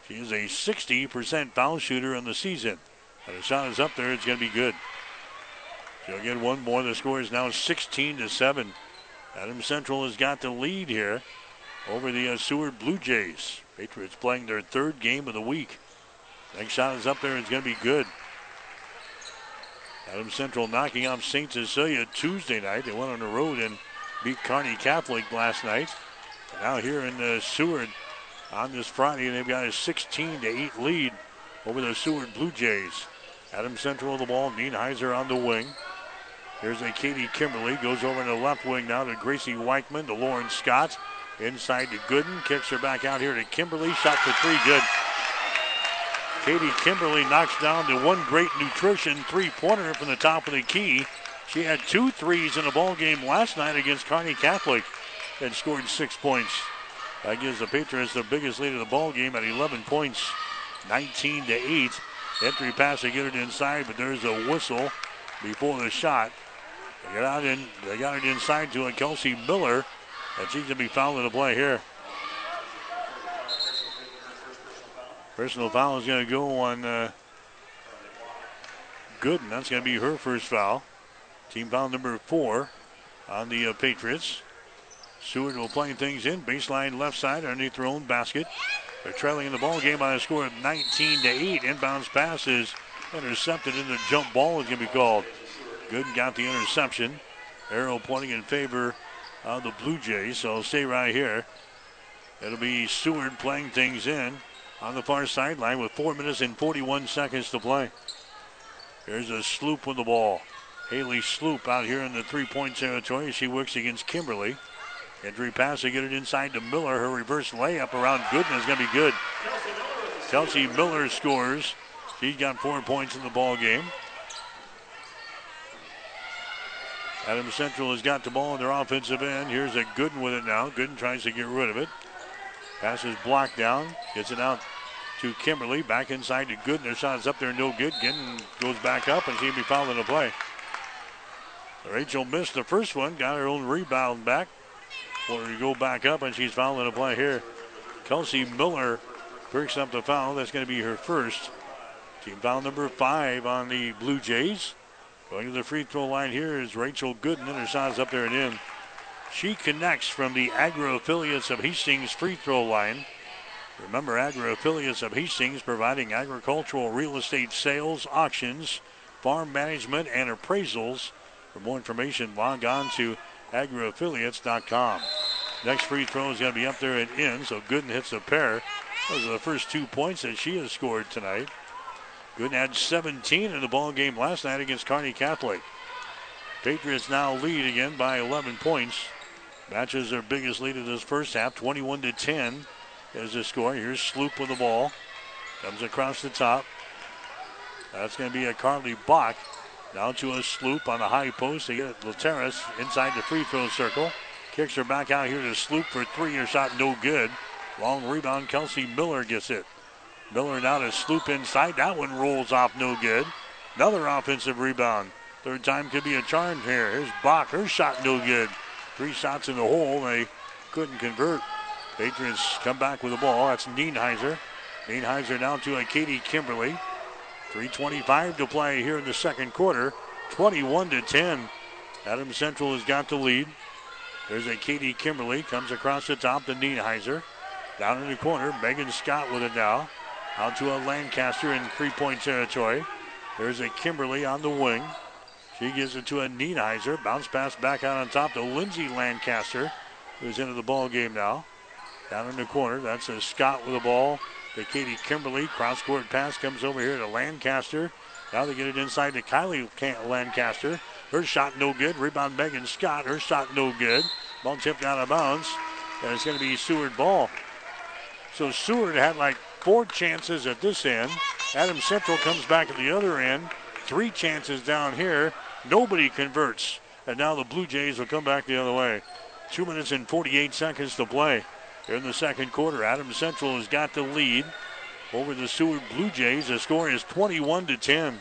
She is a 60% foul shooter in the season. And the shot is up there. It's going to be good. She'll get one more. The score is now 16 to 7. Adam Central has got the lead here over the uh, Seward Blue Jays. Patriots playing their third game of the week. Next shot is up there. It's going to be good. Adam Central knocking off St. Cecilia Tuesday night. They went on the road and beat Kearney Catholic last night. Now here in the Seward on this Friday, they've got a 16 to 8 lead over the Seward Blue Jays. Adam Central of the ball, Nienheiser on the wing. Here's a Katie Kimberly, goes over to the left wing now to Gracie Weichman, to Lauren Scott. Inside to Gooden, kicks her back out here to Kimberly. Shot for three, good. Katie Kimberly knocks down the one great nutrition three-pointer from the top of the key. She had two threes in the ball game last night against Kearney Catholic and scored six points. That gives the Patriots the biggest lead of the ball game at 11 points, 19 to 8. Entry pass to get it inside, but there's a whistle before the shot. They got in, they got it inside to a Kelsey Miller, and she's gonna be fouled in the play here. Personal foul is gonna go on uh, Gooden. That's gonna be her first foul. Team foul number four on the uh, Patriots. Seward will play things in. Baseline left side underneath their own basket. They're trailing in the ball game by a score of 19 to 8. Inbounds pass is intercepted and the jump ball is going to be called. Gooden got the interception. Arrow pointing in favor of the Blue Jays. So stay right here. It'll be Seward playing things in on the far sideline with 4 minutes and 41 seconds to play. There's a sloop with the ball. Haley Sloop out here in the three point territory. as She works against Kimberly. Entry pass to get it inside to Miller. Her reverse layup around Gooden is going to be good. Kelsey Miller scores. She's got four points in the ball game. Adam Central has got the ball in their offensive end. Here's a Gooden with it now. Gooden tries to get rid of it. Pass is blocked down. Gets it out to Kimberly. Back inside to Gooden. Their shot is up there, no good. Gooden goes back up and she'll be fouling the play. Rachel missed the first one. Got her own rebound back. For to go back up and she's fouling a play here. Kelsey Miller picks up the foul. That's going to be her first. Team foul number five on the Blue Jays. Going to the free throw line here is Rachel Gooden, and her shot's up there and in. She connects from the Agri Affiliates of Hastings free throw line. Remember, Agri Affiliates of Hastings providing agricultural real estate sales, auctions, farm management, and appraisals. For more information, log on to agriaffiliates.com. Next free throw is going to be up there and in, so Gooden hits a pair. Those are the first two points that she has scored tonight. Gooden had 17 in the ball game last night against Kearney Catholic. Patriots now lead again by 11 points. Matches their biggest lead of this first half, 21 to 10 is the score. Here's Sloop with the ball. Comes across the top. That's going to be a Carly Bach. Down to a Sloop on the high post. They get Lateras inside the free throw circle. Kicks her back out here to Sloop for three. Her shot no good. Long rebound. Kelsey Miller gets it. Miller now to Sloop inside. That one rolls off no good. Another offensive rebound. Third time could be a charm here. Here's Bach. Her shot no good. Three shots in the hole. They couldn't convert. Patriots come back with the ball. That's Nienheiser. Nienheiser down to a Katie Kimberly. 3.25 to play here in the second quarter. 21 to 10. Adam Central has got the lead. There's a Katie Kimberly. Comes across the top to Nienheiser. Down in the corner, Megan Scott with it now. Out to a Lancaster in three point territory. There's a Kimberly on the wing. She gives it to a Nienheiser. Bounce pass back out on top to Lindsay Lancaster, who's into the ball game now. Down in the corner, that's a Scott with the ball. To Katie Kimberly. Cross court pass comes over here to Lancaster. Now they get it inside to Kylie Lancaster. Her shot no good. Rebound Megan Scott. Her shot no good. Ball tipped out of bounds. And it's going to be Seward ball. So Seward had like four chances at this end. Adam Central comes back at the other end. Three chances down here. Nobody converts. And now the Blue Jays will come back the other way. Two minutes and 48 seconds to play. Here in the second quarter, Adam Central has got the lead over the Seward Blue Jays. The score is 21 to 10.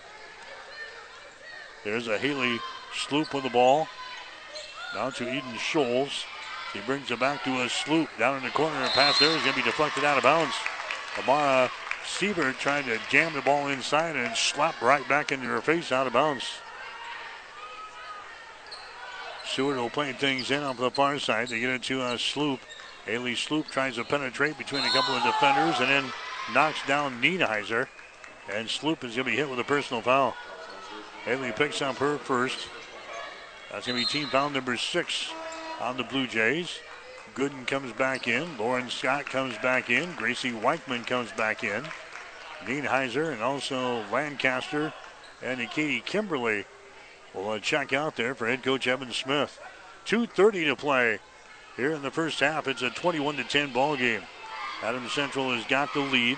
There's a Haley Sloop with the ball. Down to Eden Scholes. He brings it back to a Sloop down in the corner. A pass there is going to be deflected out of bounds. Amara Siebert trying to jam the ball inside and slap right back into her face out of bounds. Seward will play things in off the far side. They get it to a Sloop. Haley Sloop tries to penetrate between a couple of defenders and then knocks down Nienheiser. And Sloop is going to be hit with a personal foul. Haley picks up her first. That's going to be team foul number six on the Blue Jays. Gooden comes back in. Lauren Scott comes back in. Gracie Weichman comes back in. Dean and also Lancaster and Katie Kimberly will check out there for head coach Evan Smith. 2.30 to play here in the first half. It's a 21 to 10 ball game. Adams Central has got the lead.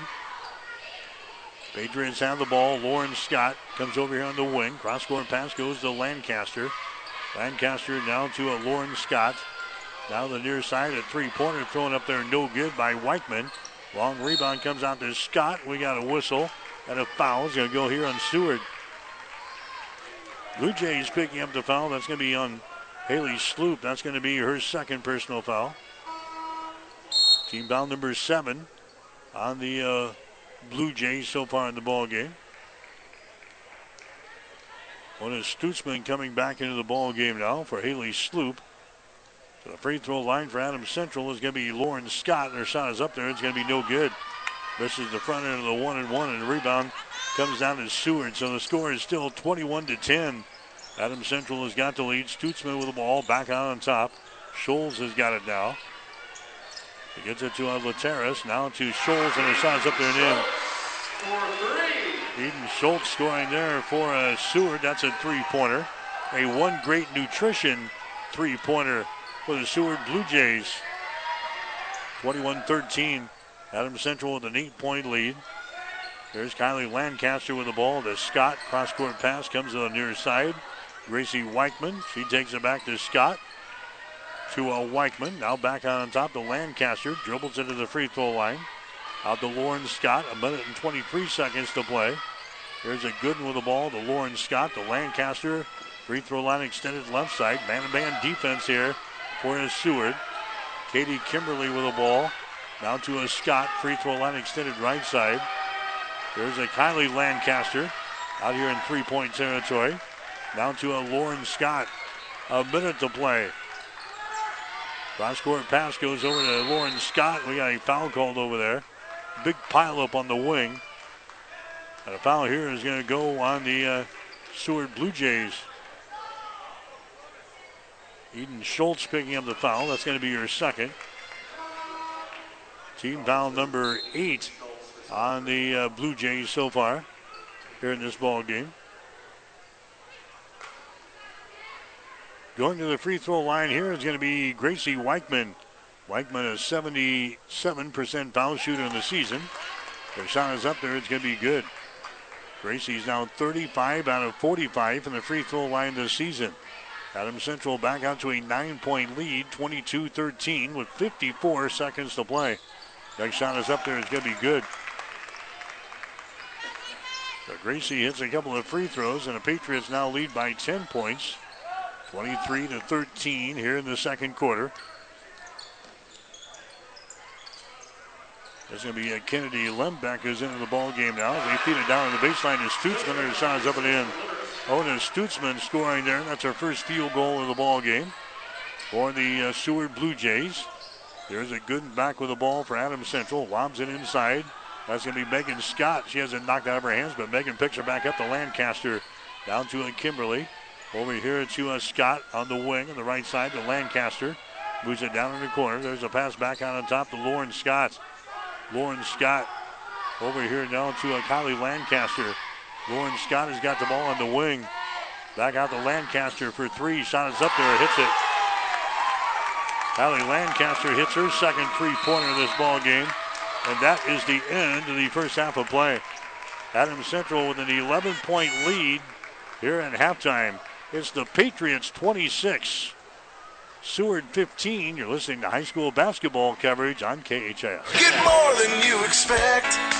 Patriots have the ball. Lauren Scott comes over here on the wing. Cross court pass goes to Lancaster. Lancaster now to a Lauren Scott. Now the near side, a three-pointer thrown up there, no good by Weichman. Long rebound comes out to Scott. We got a whistle and a foul is going to go here on Seward. Blue Jays picking up the foul. That's going to be on Haley Sloop. That's going to be her second personal foul. Team foul number seven on the uh, Blue Jays so far in the ball game. One is Stutzman coming back into the ball game now for Haley Sloop. So the free throw line for Adams Central is going to be Lauren Scott. and Her shot is up there. It's going to be no good. Misses the front end of the one and one, and the rebound comes down to Seward. So the score is still 21 to 10. Adams Central has got the lead. Stutzman with the ball back out on top. Scholes has got it now. He gets it to uh. Now to Scholes, and her shot's up there and in. Eden Schultz scoring there for uh, Seward. That's a three-pointer. A one great nutrition three-pointer for the Seward Blue Jays. 21-13. Adams Central with an eight-point lead. There's Kylie Lancaster with the ball. The Scott cross-court pass comes to the near side. Gracie Weichman. She takes it back to Scott. To a Weichman. Now back on top to Lancaster. Dribbles into the free throw line. Out to Lauren Scott. A minute and 23 seconds to play. Here's a Gooden with the ball to Lauren Scott. To Lancaster. Free throw line extended left side. Man to man defense here for Seward. Katie Kimberly with the ball. Now to a Scott. Free throw line extended right side. There's a Kylie Lancaster out here in three point territory. Down to a Lauren Scott. A minute to play. Cross court pass goes over to Lauren Scott. We got a foul called over there. Big pile up on the wing. And a foul here is going to go on the uh, Seward Blue Jays. Eden Schultz picking up the foul. That's going to be your second. Team foul number eight on the uh, Blue Jays so far here in this ball game. Going to the free throw line here is going to be Gracie Weichman. Weichman is 77% foul shooter in the season. Her shot is up there. It's going to be good. Gracie's now 35 out of 45 from the free throw line this season. Adams Central back out to a nine point lead, 22 13, with 54 seconds to play. Next shot is up there. It's going to be good. So Gracie hits a couple of free throws, and the Patriots now lead by 10 points. 23 to 13 here in the second quarter. There's going to be a Kennedy Lembeck who's into the ball game now. They feed it down on the baseline to Stutzman. Their shot is up and in. Ona Stutzman scoring there. That's our first field goal of the ball game for the uh, Seward Blue Jays. There's a good back with the ball for Adams Central. Lobs it inside. That's going to be Megan Scott. She has it knocked out of her hands, but Megan picks her back up to Lancaster. Down to Kimberly. Over here to uh, Scott on the wing on the right side to Lancaster. Moves it down in the corner. There's a pass back out on top to Lauren Scott. Lauren Scott over here now to uh, Kylie Lancaster. Lauren Scott has got the ball on the wing. Back out to Lancaster for three. Shot is up there. Hits it. Kylie Lancaster hits her second three-pointer this ball game. And that is the end of the first half of play. Adams Central with an 11-point lead here at halftime. It's the Patriots 26, Seward 15. You're listening to high school basketball coverage on KHS. Get more than you expect.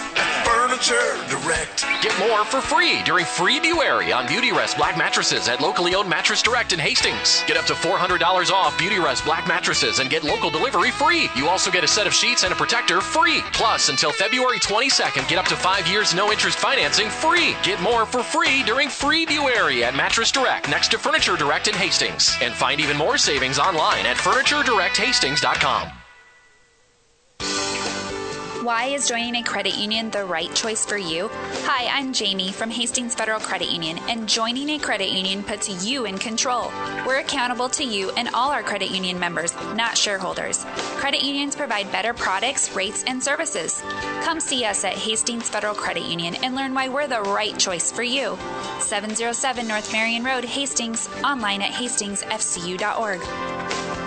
Furniture Direct. Get more for free during Free Beauty on Beautyrest Black Mattresses at locally owned Mattress Direct in Hastings. Get up to $400 off Beautyrest Black Mattresses and get local delivery free. You also get a set of sheets and a protector free. Plus, until February 22nd, get up to five years no interest financing free. Get more for free during Free Beauty at Mattress Direct next to Furniture Direct in Hastings. And find even more savings online at FurnitureDirectHastings.com. Why is joining a credit union the right choice for you? Hi, I'm Jamie from Hastings Federal Credit Union, and joining a credit union puts you in control. We're accountable to you and all our credit union members, not shareholders. Credit unions provide better products, rates, and services. Come see us at Hastings Federal Credit Union and learn why we're the right choice for you. 707 North Marion Road, Hastings, online at hastingsfcu.org.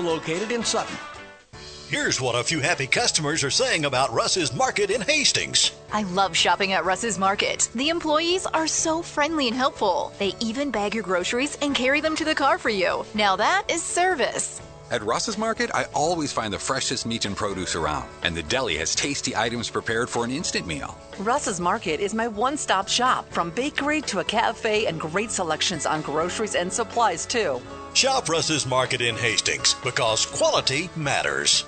located in Sutton. Here's what a few happy customers are saying about Russ's Market in Hastings. I love shopping at Russ's Market. The employees are so friendly and helpful. They even bag your groceries and carry them to the car for you. Now that is service. At Russ's Market, I always find the freshest meat and produce around, and the deli has tasty items prepared for an instant meal. Russ's Market is my one stop shop from bakery to a cafe and great selections on groceries and supplies, too. Shop Russ's Market in Hastings because quality matters.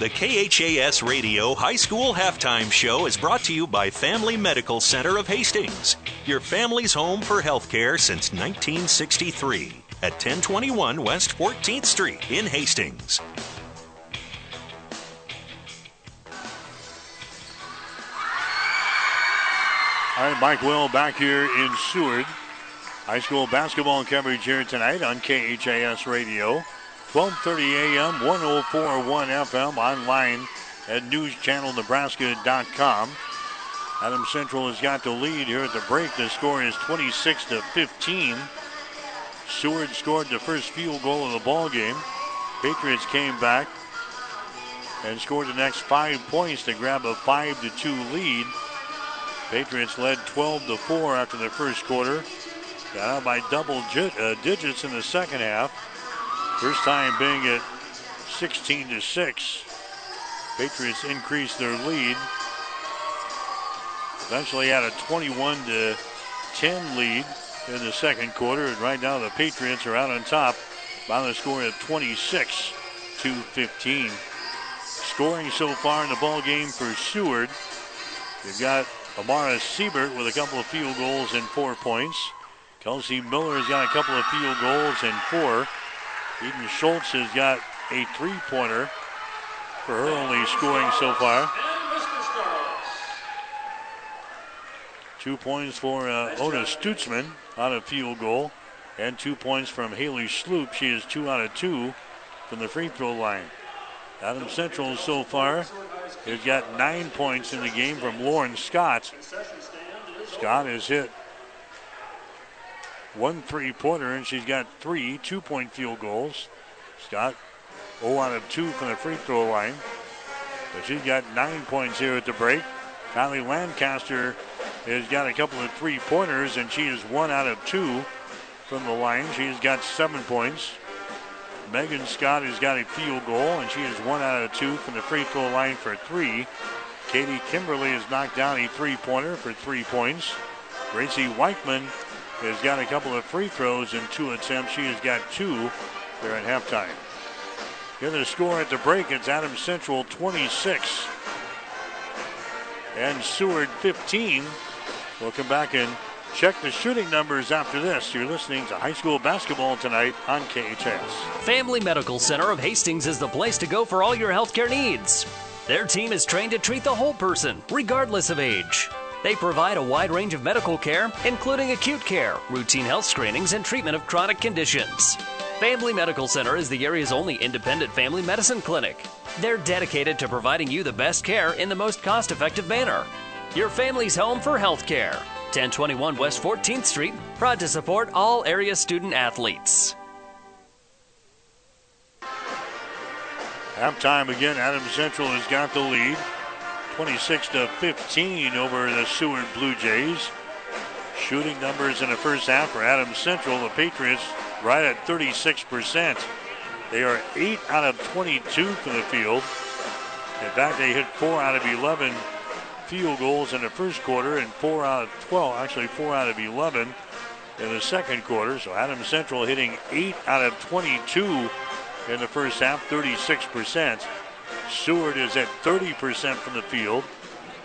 The KHAS Radio High School Halftime Show is brought to you by Family Medical Center of Hastings, your family's home for healthcare since 1963 at 1021 West 14th Street in Hastings. All right, Mike Will back here in Seward. High school basketball coverage here tonight on KHAS Radio. 12:30 a.m., 104.1 FM online at newschannelnebraska.com. Adam Central has got the lead here at the break. The score is 26 to 15. Seward scored the first field goal of the ball game. Patriots came back and scored the next five points to grab a five to two lead. Patriots led 12 to 4 after the first quarter. Got out by double uh, digits in the second half. First time being at 16 to 6. Patriots increased their lead. Eventually had a 21 to 10 lead in the second quarter. And right now the Patriots are out on top by the score of 26 to 15. Scoring so far in the ball game for Seward. They've got Amara Siebert with a couple of field goals and four points. Kelsey Miller has got a couple of field goals and four. Eden Schultz has got a three-pointer for her only scoring so far. Two points for uh, Ona Stutzman on a field goal, and two points from Haley Sloop. She is two out of two from the free throw line. Adam Central so far has got nine points in the game from Lauren Scott. Scott has hit one three pointer, and she's got three two point field goals. Scott 0 out of 2 from the free throw line. But she's got nine points here at the break. Kylie Lancaster has got a couple of three pointers, and she is one out of two from the line. She's got seven points. Megan Scott has got a field goal, and she is one out of two from the free throw line for three. Katie Kimberly has knocked down a three pointer for three points. Gracie Weichman has got a couple of free throws in two attempts. She has got two there at halftime. Here the score at the break, it's Adams Central 26 and Seward 15. We'll come back and check the shooting numbers after this. You're listening to high school basketball tonight on KHS. Family Medical Center of Hastings is the place to go for all your healthcare needs. Their team is trained to treat the whole person, regardless of age. They provide a wide range of medical care, including acute care, routine health screenings, and treatment of chronic conditions. Family Medical Center is the area's only independent family medicine clinic. They're dedicated to providing you the best care in the most cost effective manner. Your family's home for health care. 1021 West 14th Street, proud to support all area student athletes. Halftime again, Adams Central has got the lead. 26 to 15 over the Seward Blue Jays. Shooting numbers in the first half for Adams Central. The Patriots right at 36%. They are 8 out of 22 from the field. In fact, they hit 4 out of 11 field goals in the first quarter and 4 out of 12, actually 4 out of 11 in the second quarter. So Adams Central hitting 8 out of 22 in the first half, 36%. Seward is at 30% from the field.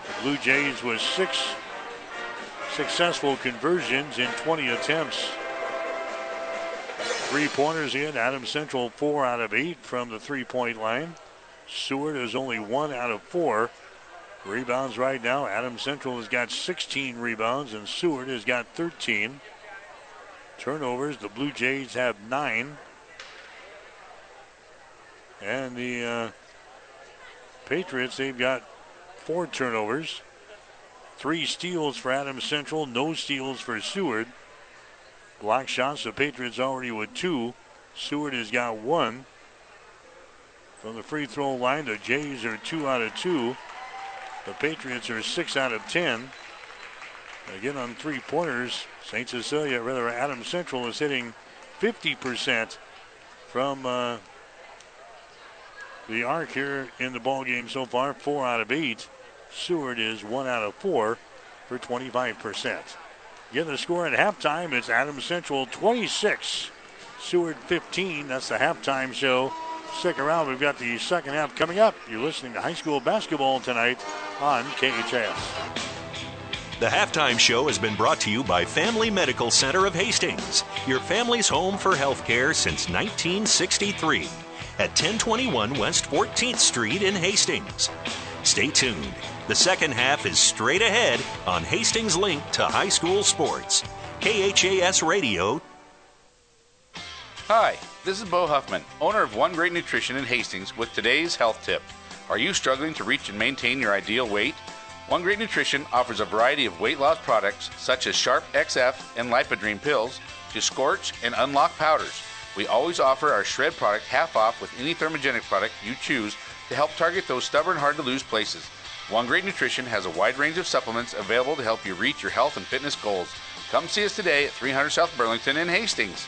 The Blue Jays with six successful conversions in 20 attempts. Three pointers in. Adams Central four out of eight from the three point line. Seward is only one out of four. Rebounds right now. Adam Central has got 16 rebounds and Seward has got 13. Turnovers, the Blue Jays have nine. And the uh, Patriots, they've got four turnovers. Three steals for Adam Central, no steals for Seward. Block shots, the Patriots already with two. Seward has got one. From the free throw line, the Jays are two out of two. The Patriots are six out of ten. Again on three pointers, St. Cecilia, rather Adam Central is hitting 50% from uh, the arc here in the ball game so far. Four out of eight. Seward is one out of four for 25%. Get the score at halftime. It's Adam Central 26, Seward 15. That's the halftime show. Stick around. We've got the second half coming up. You're listening to high school basketball tonight on KHAS. The halftime show has been brought to you by Family Medical Center of Hastings, your family's home for healthcare since 1963 at 1021 West 14th Street in Hastings. Stay tuned. The second half is straight ahead on Hastings Link to High School Sports. KHAS Radio. Hi, this is Bo Huffman, owner of One Great Nutrition in Hastings, with today's health tip. Are you struggling to reach and maintain your ideal weight? One Great Nutrition offers a variety of weight loss products such as Sharp XF and Lipodrene pills to scorch and unlock powders. We always offer our shred product half off with any thermogenic product you choose to help target those stubborn, hard to lose places. One Great Nutrition has a wide range of supplements available to help you reach your health and fitness goals. Come see us today at 300 South Burlington in Hastings.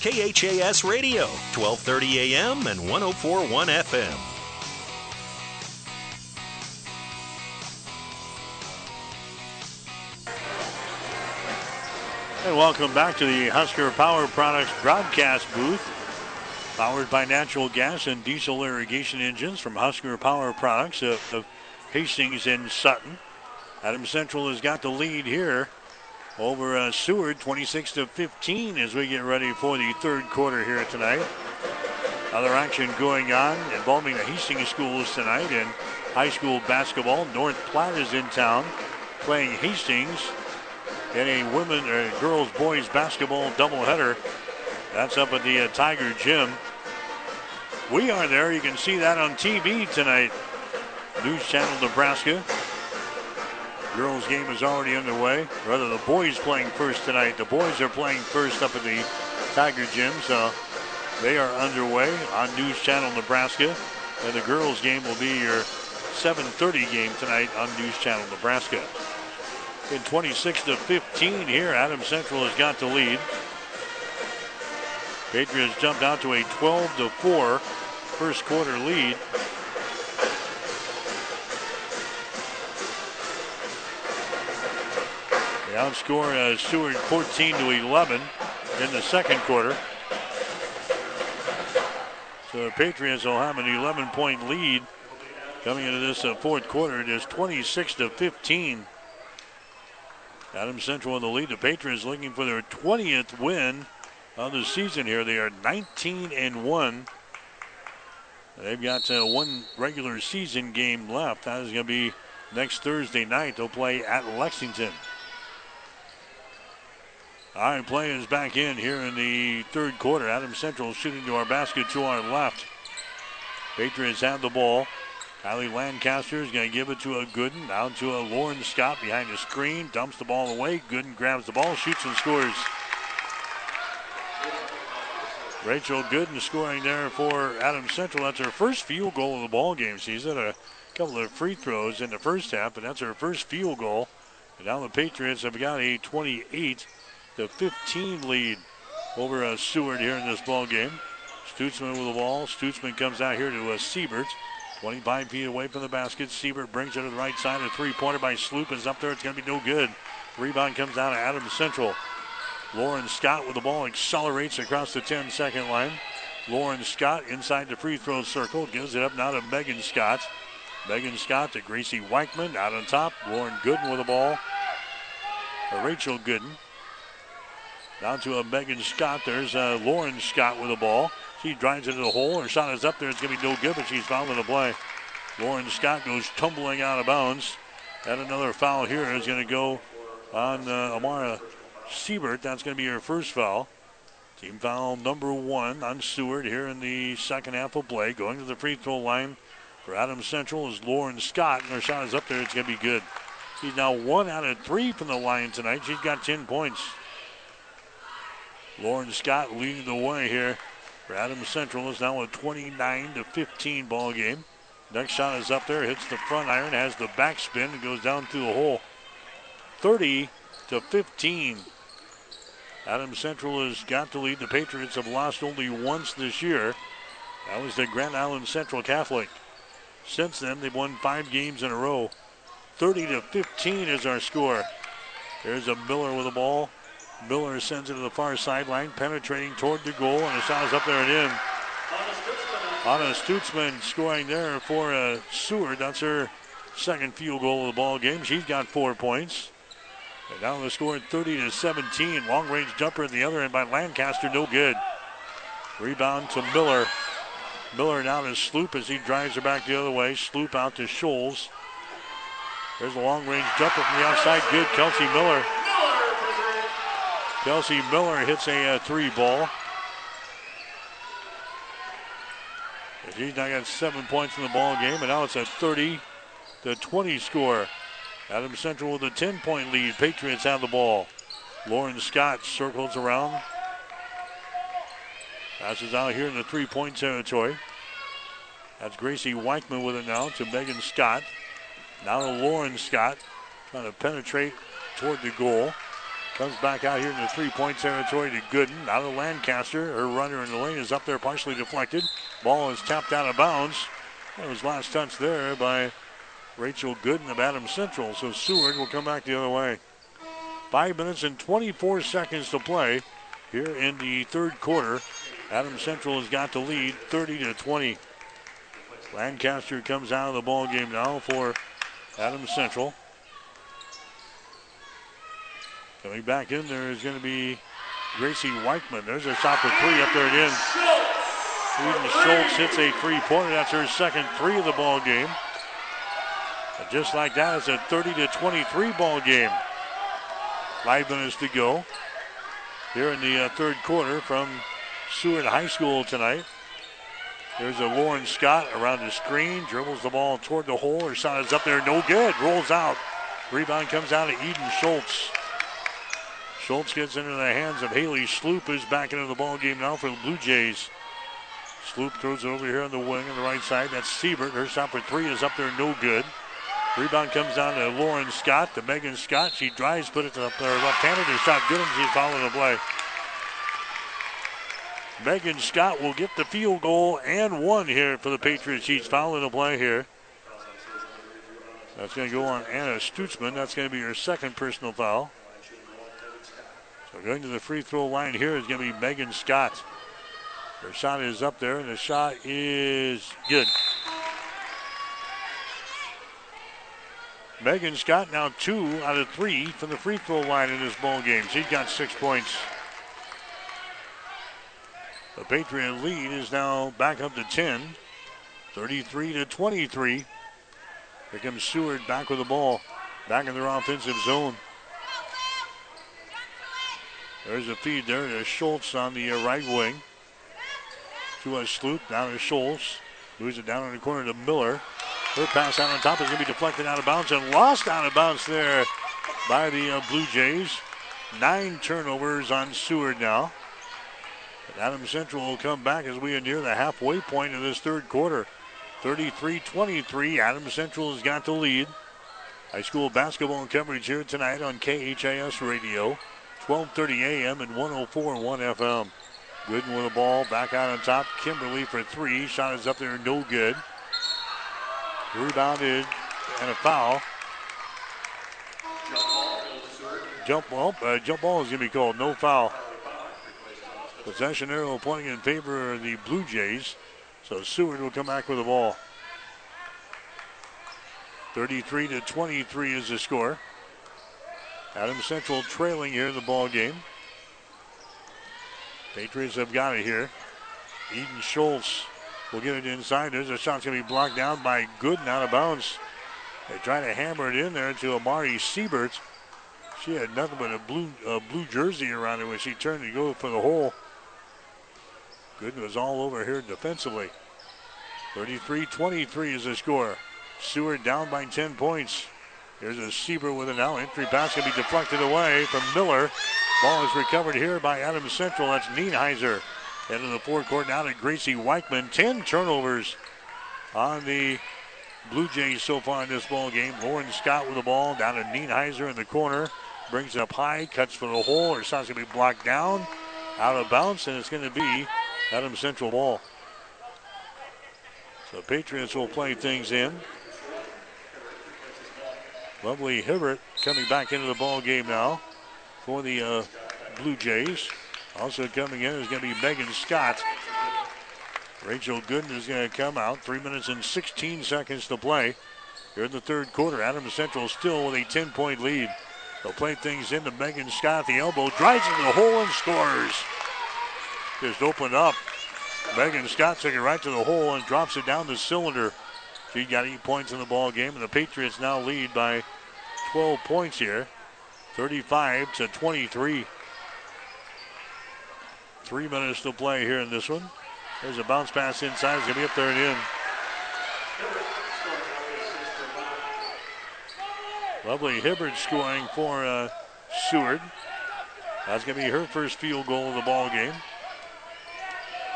KHAS Radio, 1230 AM and 1041 FM. And welcome back to the Husker Power Products broadcast booth. Powered by natural gas and diesel irrigation engines from Husker Power Products of, of Hastings and Sutton. Adam Central has got the lead here over uh, Seward, 26 to 15, as we get ready for the third quarter here tonight. Other action going on involving the Hastings schools tonight in high school basketball. North Platte is in town playing Hastings in a women or uh, girls boys basketball doubleheader. That's up at the uh, Tiger Gym. We are there. You can see that on TV tonight. News Channel Nebraska. Girls game is already underway. Rather, the boys playing first tonight. The boys are playing first up at the Tiger Gym, so uh, they are underway on News Channel Nebraska. And the girls game will be your 7:30 game tonight on News Channel Nebraska in 26 to 15 here. Adams Central has got the lead. Patriots jumped out to a 12 to 4 first quarter lead. Outscore uh, Seward 14 to 11 in the second quarter. So the Patriots will have an 11 point lead coming into this uh, fourth quarter. It is 26 to 15. Adams Central in the lead. The Patriots looking for their 20th win of the season here. They are 19 and 1. They've got uh, one regular season game left. That is going to be next Thursday night. They'll play at Lexington. All right, play is back in here in the third quarter. Adam Central shooting to our basket to our left. Patriots have the ball. Kylie Lancaster is going to give it to a Gooden. Down to a Lauren Scott behind the screen. Dumps the ball away. Gooden grabs the ball, shoots and scores. Rachel Gooden scoring there for Adam Central. That's her first field goal of the ball game. She's had a couple of free throws in the first half, but that's her first field goal. And now the Patriots have got a 28 to 15 lead over uh, Seward here in this ball game. Stutzman with the ball. Stutzman comes out here to uh, Siebert. 25 feet away from the basket. Siebert brings it to the right side. A three-pointer by Sloop is up there. It's going to be no good. Rebound comes down to Adams Central. Lauren Scott with the ball accelerates across the 10 second line. Lauren Scott inside the free throw circle gives it up now to Megan Scott. Megan Scott to Gracie Weichman out on top. Lauren Gooden with the ball. Rachel Gooden. Down to a Megan Scott. There's uh, Lauren Scott with the ball. She drives into the hole. Her shot is up there. It's going to be no good, but she's fouled in the play. Lauren Scott goes tumbling out of bounds. And another foul here is going to go on uh, Amara Siebert. That's going to be her first foul. Team foul number one on Seward here in the second half of play. Going to the free throw line for Adams Central is Lauren Scott, and her shot is up there. It's going to be good. She's now one out of three from the line tonight. She's got 10 points. Lauren Scott leading the way here for Adams Central. is now a 29 to 15 ball game. Next shot is up there, hits the front iron, has the backspin, and goes down through the hole. 30 to 15. Adams Central has got the lead. The Patriots have lost only once this year. That was the Grand Island Central Catholic. Since then, they've won five games in a row. 30 to 15 is our score. There's a Miller with the ball. Miller sends it to the far sideline, penetrating toward the goal, and the shot is up there and in. Anna Stutzman scoring there for uh, Seward. That's her second field goal of the ball game. She's got four points. And now the score 30 to 17. Long range jumper at the other end by Lancaster, no good. Rebound to Miller. Miller now to Sloop as he drives her back the other way. Sloop out to Scholes. There's a long range jumper from the outside. Good. Kelsey Miller. Kelsey Miller hits a uh, three ball. He's now got seven points in the ball game, and now it's a 30 to 20 score. Adams Central with a 10 point lead. Patriots have the ball. Lauren Scott circles around. Passes out here in the three point territory. That's Gracie Weichman with it now to Megan Scott. Now to Lauren Scott. Trying to penetrate toward the goal. Comes back out here in the three point territory to Gooden. Out of Lancaster. Her runner in the lane is up there partially deflected. Ball is tapped out of bounds. That was last touch there by Rachel Gooden of Adams Central. So Seward will come back the other way. Five minutes and 24 seconds to play here in the third quarter. Adams Central has got the lead 30 to 20. Lancaster comes out of the ball game now for Adams Central. Coming back in there is going to be Gracie Weichman. There's a shot for three up there and in. Eden Schultz hits a three-pointer. That's her second three of the ball game. And just like that, it's a 30 to 23 ball game. Five minutes to go here in the uh, third quarter from Seward High School tonight. There's a Lauren Scott around the screen, dribbles the ball toward the hole. Her shot is up there, no good. Rolls out. Rebound comes out to Eden Schultz. Schultz gets into the hands of Haley Sloop, who's back into the ball game now for the Blue Jays. Sloop throws it over here on the wing on the right side. That's Siebert. Her shot for three is up there, no good. Rebound comes down to Lauren Scott, to Megan Scott. She drives, put it to her left-handed. Her shot good, and she's following the play. Megan Scott will get the field goal and one here for the Patriots. She's fouling the play here. That's going to go on Anna Stutzman. That's going to be her second personal foul. So going to the free throw line here is going to be Megan Scott. Her shot is up there, and the shot is good. Megan Scott now two out of three from the free throw line in this ball game. She's got six points. The Patriot lead is now back up to 10, 33 to 23. Here comes Seward back with the ball, back in their offensive zone. There's a feed there to Schultz on the uh, right wing. To a Sloop, down to Schultz. Moves it down in the corner to Miller. Her pass out on top is going to be deflected out of bounds and lost out of bounds there by the uh, Blue Jays. Nine turnovers on Seward now. But Adams Central will come back as we are near the halfway point of this third quarter. 33-23, Adams Central has got the lead. High school basketball coverage here tonight on KHIS Radio. 12:30 a.m. and 104.1 FM. Gooden with the ball back out on top. Kimberly for three. Shot is up there, no good. Rebounded and a foul. Jump ball. Uh, jump ball is going to be called. No foul. Possession arrow pointing in favor of the Blue Jays. So Seward will come back with the ball. 33 to 23 is the score. Adams Central trailing here in the ball game. Patriots have got it here. Eden Schultz will get it inside. There's a shot going to be blocked down by Gooden out of bounds. They try to hammer it in there to Amari Siebert. She had nothing but a blue a blue jersey around her when she turned to go for the hole. Gooden was all over here defensively. 33-23 is the score. Seward down by 10 points. Here's a Siebert with an now entry pass can be deflected away from Miller. Ball is recovered here by Adams Central. That's Nienheiser. Into the forecourt now to Gracie Weichman. 10 turnovers on the Blue Jays so far in this ball game. Lauren Scott with the ball down to Nienheiser in the corner. Brings it up high, cuts for the hole. Her shot's going to be blocked down, out of bounds, and it's going to be Adams Central ball. So Patriots will play things in. Lovely Hibbert coming back into the ball game now for the uh, Blue Jays. Also coming in is going to be Megan Scott. Rachel Gooden is going to come out. Three minutes and 16 seconds to play here in the third quarter. Adams Central still with a 10 point lead. They'll play things into Megan Scott. The elbow drives into the hole and scores. Just opened up. Megan Scott took it right to the hole and drops it down the cylinder. She got eight points in the ball game, and the Patriots now lead by 12 points here, 35 to 23. Three minutes to play here in this one. There's a bounce pass inside. It's going to be up there and in. Lovely Hibbert scoring for uh, Seward. That's going to be her first field goal of the ball game.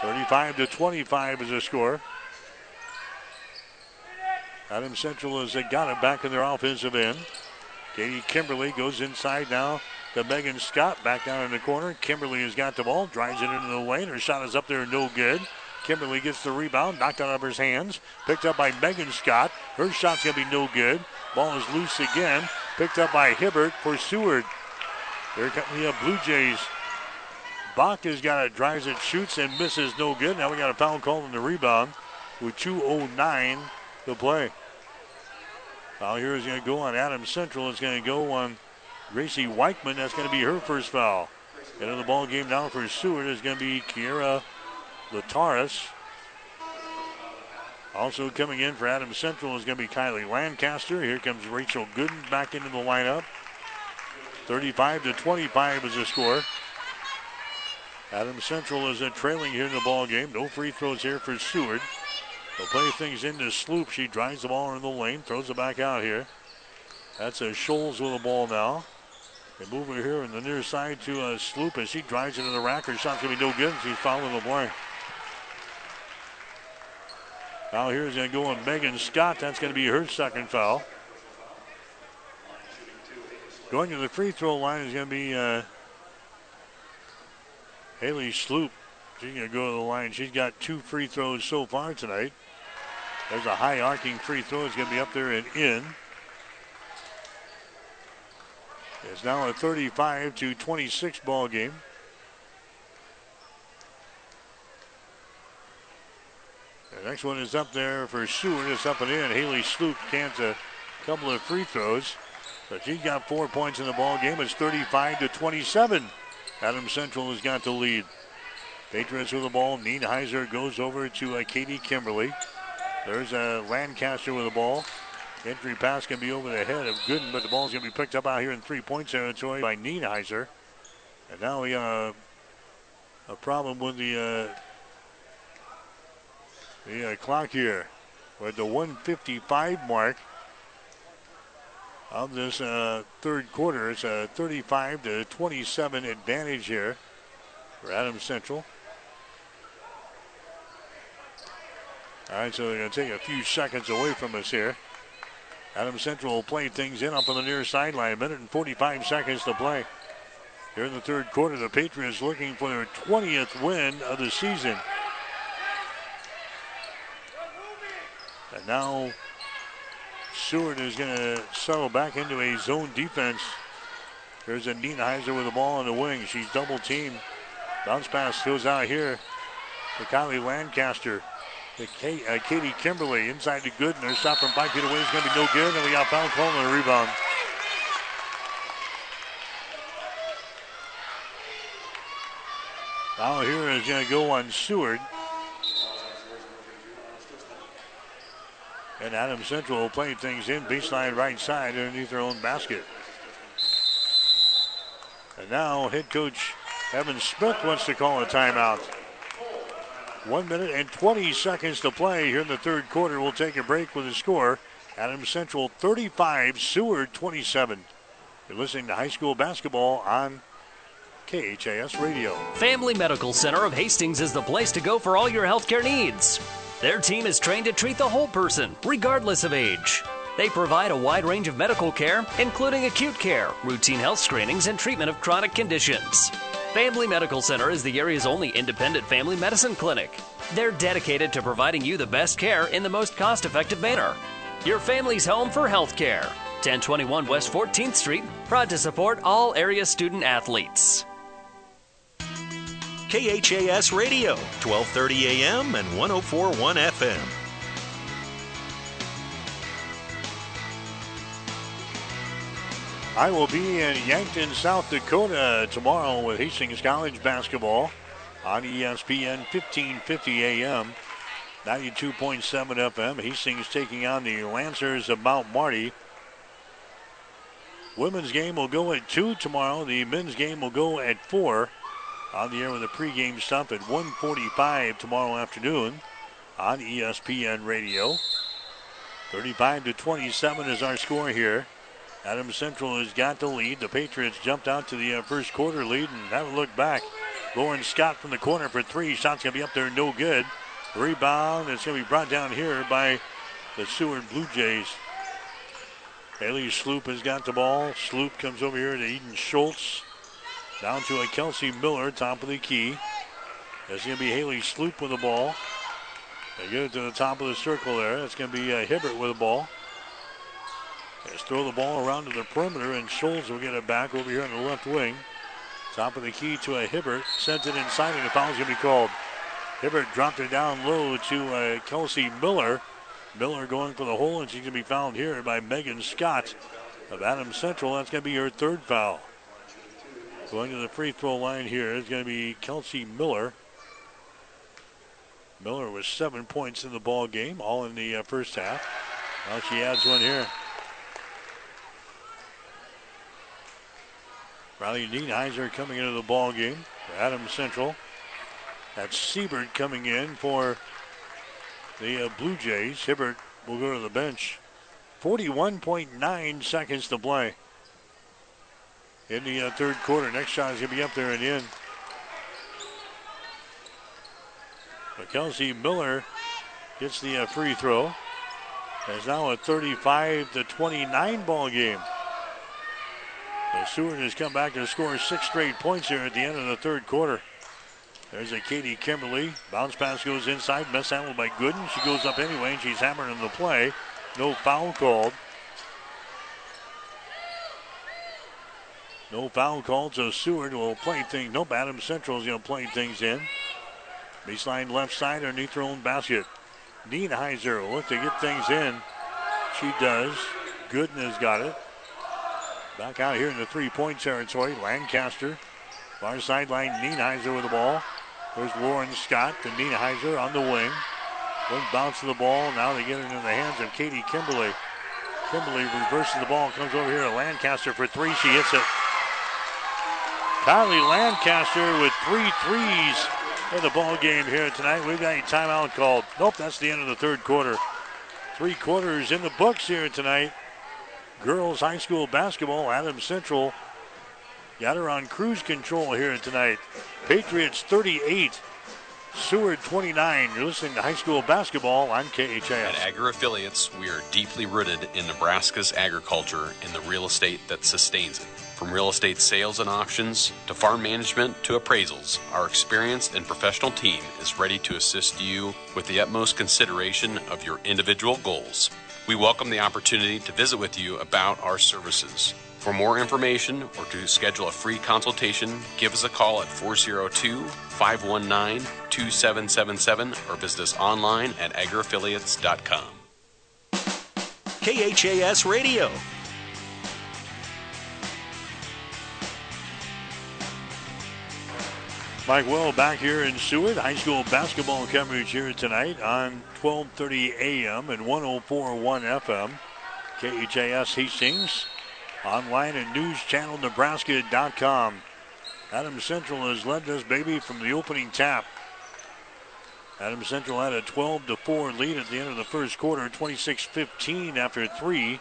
35 to 25 is the score. Adam Central has got it back in their offensive end. Katie Kimberly goes inside now to Megan Scott back down in the corner. Kimberly has got the ball, drives it into the lane. Her shot is up there, no good. Kimberly gets the rebound, knocked out of her hands, picked up by Megan Scott. Her shot's gonna be no good. Ball is loose again, picked up by Hibbert for Seward. Here come the uh, Blue Jays. Bach has got it, drives it, shoots, and misses no good. Now we got a foul call on the rebound with 2.09 to play. Foul here is going to go on Adams Central. It's going to go on Gracie Weichman. That's going to be her first foul. Into the ball game now for Seward is going to be Kiera Lataris. Also coming in for Adams Central is going to be Kylie Lancaster. Here comes Rachel Gooden back into the lineup. 35 to 25 is the score. Adams Central is trailing here in the ball game. No free throws here for Seward. They'll play things into Sloop. She drives the ball in the lane, throws it back out here. That's a Schultz with the ball now. They move her here in the near side to a Sloop as she drives into the rack. Her shot's going to be no good. She's fouling the play. Now here's going to go on Megan Scott. That's going to be her second foul. Going to the free throw line is going to be uh, Haley Sloop. She's going to go to the line. She's got two free throws so far tonight. There's a high arcing free throw. It's going to be up there and in. It's now a 35 to 26 ball game. The next one is up there for Seward. It's up and in. Haley Sloop cans a couple of free throws. But she's got four points in the ball game. It's 35 to 27. Adam Central has got the lead. Patriots with the ball. Nienheiser goes over to uh, Katie Kimberly. There's a uh, Lancaster with the ball. Entry pass can be over the head of Gooden, but the ball's going to be picked up out here in three-point territory by Nienheiser. And now we got a, a problem with the, uh, the uh, clock here. At the 155 mark of this uh, third quarter. It's a 35 to 27 advantage here for Adams Central. All right, so they're going to take a few seconds away from us here. Adam Central will play things in up on the near sideline. A minute and 45 seconds to play. Here in the third quarter, the Patriots looking for their 20th win of the season. And now Seward is going to settle back into a zone defense. There's a Nienheiser with the ball on the wing. She's double teamed. Bounce pass goes out here to Kylie Lancaster. To uh, Katie Kimberly inside to Gooden. Shot from five feet away is going to be no good. And we got foul call on the rebound. Foul here is going to go on Seward. And Adam Central will play things in baseline right side underneath their own basket. And now head coach Evan Smith wants to call a timeout. One minute and 20 seconds to play here in the third quarter. We'll take a break with the score. Adams Central 35, Seward 27. You're listening to high school basketball on KHAS Radio. Family Medical Center of Hastings is the place to go for all your healthcare needs. Their team is trained to treat the whole person, regardless of age. They provide a wide range of medical care, including acute care, routine health screenings, and treatment of chronic conditions. Family Medical Center is the area's only independent family medicine clinic. They're dedicated to providing you the best care in the most cost effective manner. Your family's home for health care. 1021 West 14th Street, proud to support all area student athletes. KHAS Radio, 1230 AM and 1041 FM. I will be in Yankton, South Dakota tomorrow with Hastings College basketball on ESPN 1550 AM, 92.7 FM. Hastings taking on the Lancers of Mount Marty. Women's game will go at 2 tomorrow. The men's game will go at 4 on the air with a pregame stop at 1:45 tomorrow afternoon on ESPN Radio. 35 to 27 is our score here. Adams Central has got the lead. The Patriots jumped out to the uh, first quarter lead and haven't looked back. Lauren Scott from the corner for three. Shot's going to be up there, no good. Rebound. It's going to be brought down here by the Seward Blue Jays. Haley Sloop has got the ball. Sloop comes over here to Eden Schultz. Down to a Kelsey Miller, top of the key. That's going to be Haley Sloop with the ball. They get it to the top of the circle there. That's going to be uh, Hibbert with the ball. Let's throw the ball around to the perimeter, and Schultz will get it back over here on the left wing. Top of the key to a Hibbert. Sends it inside, and the foul's going to be called. Hibbert dropped it down low to uh, Kelsey Miller. Miller going for the hole, and she's going to be fouled here by Megan Scott of Adams Central. That's going to be her third foul. Going to the free throw line here is going to be Kelsey Miller. Miller was seven points in the ball game, all in the uh, first half. Now she adds one here. Riley Nienheiser coming into the ball game for Adams Central. That's Siebert coming in for the uh, Blue Jays. Hibbert will go to the bench. 41.9 seconds to play in the uh, third quarter. Next shot is going to be up there and in. Kelsey Miller gets the uh, free throw. It's now a 35 to 29 ball game. So Seward has come back to score six straight points here at the end of the third quarter. There's a Katie Kimberly. Bounce pass goes inside. Miss handled by Gooden. She goes up anyway, and she's hammered in the play. No foul called. No foul called, so Seward will play things. No, Adams Central is going to play things in. Baseline left side underneath her own basket. Nienheiser will look to get things in. She does. Gooden has got it. Back out here in the three-point territory. Lancaster. Far sideline, Nienheiser with the ball. There's Lauren Scott to Nienheiser on the wing. One bounce of the ball. Now they get it in the hands of Katie Kimberly. Kimberly reverses the ball, and comes over here to Lancaster for three. She hits it. Kylie Lancaster with three threes in the ball game here tonight. We've got a timeout called. Nope, that's the end of the third quarter. Three quarters in the books here tonight. Girls high school basketball, Adams Central got her on cruise control here tonight. Patriots 38, Seward 29. You're listening to high school basketball on KHAS. At Agri Affiliates, we are deeply rooted in Nebraska's agriculture and the real estate that sustains it. From real estate sales and auctions to farm management to appraisals, our experienced and professional team is ready to assist you with the utmost consideration of your individual goals. We welcome the opportunity to visit with you about our services. For more information or to schedule a free consultation, give us a call at 402 519 2777 or visit us online at agriaffiliates.com. KHAS Radio. Mike Well back here in Seward. High school basketball coverage here tonight on 12:30 a.m. and 104.1 FM. KHAS Hastings. Online at newschannelnebraska.com. Adam Central has led this baby from the opening tap. Adam Central had a 12 to 4 lead at the end of the first quarter, 26-15 after three.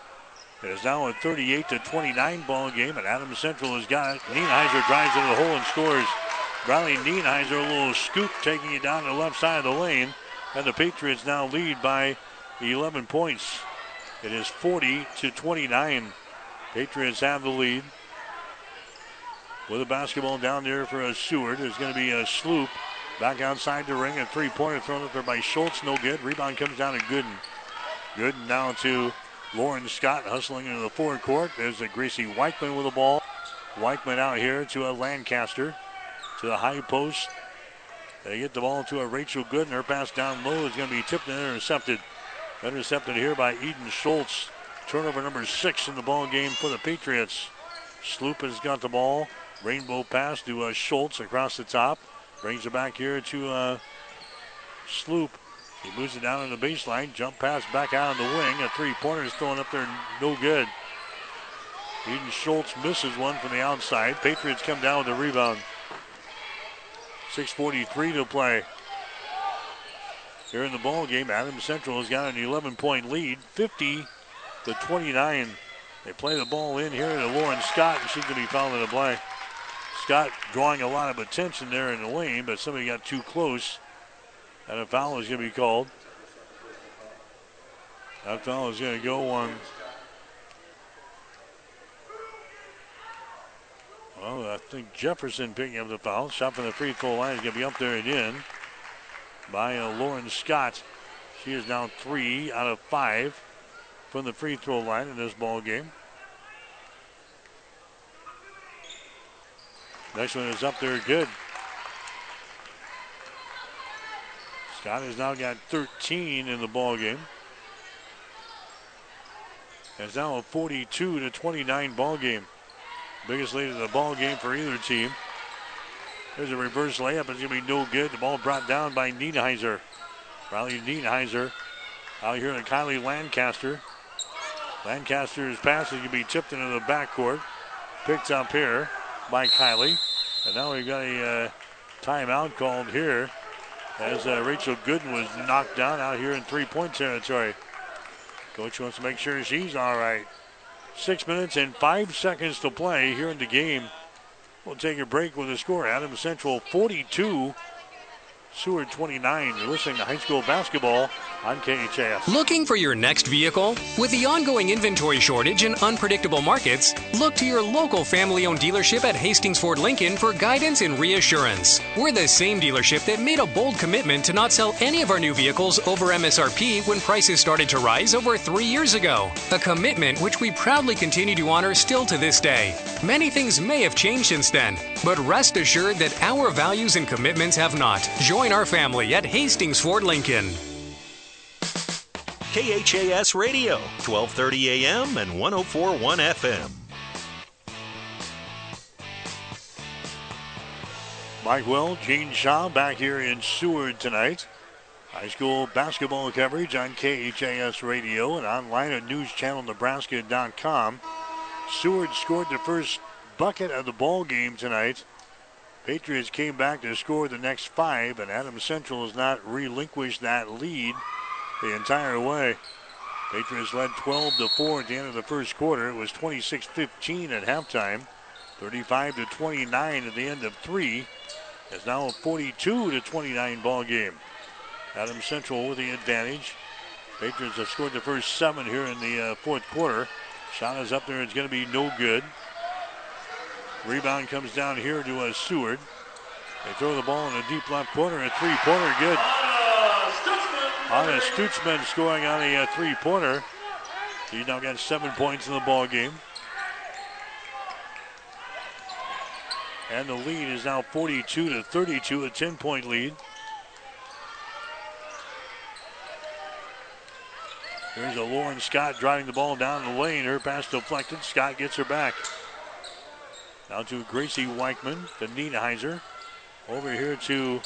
It is now a 38 to 29 ball game, and Adam Central has got it. Nienheiser drives into the hole and scores. Riley Nienheiser, a little scoop, taking it down to the left side of the lane, and the Patriots now lead by 11 points. It is 40 to 29. Patriots have the lead. With a basketball down there for a Seward. There's going to be a sloop back outside the ring. A three pointer thrown up there by Schultz. No good. Rebound comes down to Gooden. Gooden now to Lauren Scott hustling into the forward court. There's a Gracie Weichman with the ball. Weichman out here to a Lancaster to the high post. They get the ball to a Rachel Gooden. Her pass down low is going to be tipped and intercepted. Intercepted here by Eden Schultz. Turnover number six in the ball game for the Patriots. Sloop has got the ball. Rainbow pass to uh, Schultz across the top. Brings it back here to uh, Sloop. He moves it down on the baseline. Jump pass back out on the wing. A three-pointer is thrown up there, no good. Eden Schultz misses one from the outside. Patriots come down with the rebound. 6.43 to play. Here in the ball game, Adams Central has got an 11-point lead, 50 to 29. They play the ball in here to Lauren Scott, and she's going to be fouled in the play. Scott drawing a lot of attention there in the lane, but somebody got too close, and a foul is going to be called. That foul is going to go on. Well, I think Jefferson picking up the foul. Shot from the free throw line is going to be up there and in by uh, Lauren Scott. She is now three out of five from the free throw line in this ball game. Next one is up there, good. Scott has now got 13 in the ball game. It's now a 42 to 29 ball game. Biggest lead in the ball game for either team. There's a reverse layup. It's going to be no good. The ball brought down by Nienheiser. Riley Nienheiser out here to Kylie Lancaster. Lancaster's pass is going to be tipped into the backcourt. Picked up here by Kylie. And now we've got a uh, timeout called here as uh, Rachel Gooden was knocked down out here in three-point territory. Coach wants to make sure she's all right. Six minutes and five seconds to play here in the game. We'll take a break with the score. Adams Central 42, Seward 29. You're listening to high school basketball on KHAS. Looking for your next vehicle? With the ongoing inventory shortage and unpredictable markets, look to your local family owned dealership at Hastings Ford Lincoln for guidance and reassurance. We're the same dealership that made a bold commitment to not sell any of our new vehicles over MSRP when prices started to rise over three years ago. A commitment which we proudly continue to honor still to this day. Many things may have changed since then, but rest assured that our values and commitments have not. Join our family at Hastings Ford Lincoln. KHAS Radio, 1230 AM and 1041 FM. Mike Will, Gene Shaw back here in Seward tonight. High school basketball coverage on KHAS Radio and online at newschannelnebraska.com. Seward scored the first bucket of the ball game tonight Patriots came back to score the next five, and Adams Central has not relinquished that lead the entire way. Patriots led 12 to 4 at the end of the first quarter. It was 26-15 at halftime. 35 to 29 at the end of three. It's now a 42 to 29 ball game. Adams Central with the advantage. Patriots have scored the first seven here in the uh, fourth quarter. Shot is up there. It's going to be no good. Rebound comes down here to uh, Seward. They throw the ball in the deep left corner. A three-pointer, good. Anna Stutzman scoring on a uh, three-pointer. He's now got seven points in the ball game. And the lead is now 42 to 32, a 10-point lead. There's a Lauren Scott driving the ball down the lane. Her pass deflected. Scott gets her back. Now to Gracie Weichman, the Nienheiser. Over here to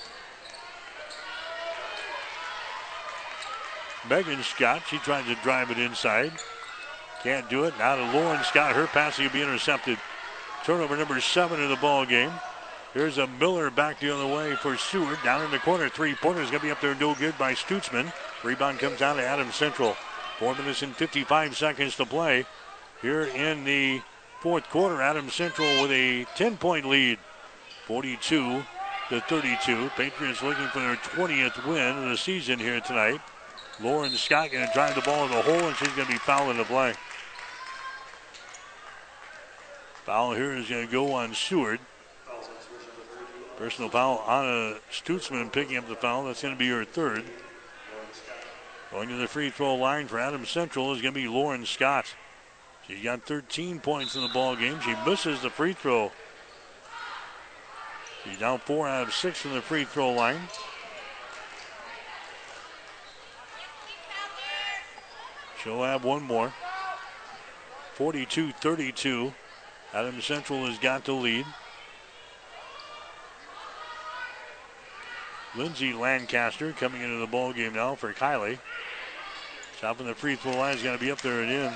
Megan Scott. She tries to drive it inside. Can't do it. Now to Lauren Scott. Her passing will be intercepted. Turnover number seven in the ball game. Here's a Miller back the other way for Seward. Down in the corner. Three pointers going to be up there no good by Stutzman. Rebound comes down to Adams Central. Four minutes and 55 seconds to play here in the fourth quarter. Adams Central with a 10 point lead, 42 to 32. Patriots looking for their 20th win of the season here tonight. Lauren Scott going to drive the ball in the hole, and she's going to be fouling the play. Foul here is going to go on Seward. Personal foul on Stutzman picking up the foul. That's going to be her third. Going to the free throw line for Adams Central is going to be Lauren Scott. She got 13 points in the ball game. She misses the free throw. She's down four out of six from the free throw line. She'll have one more. 42 32. Adams Central has got the lead. Lindsay Lancaster coming into the ball game now for Kylie. From the free throw line is going to be up there and in.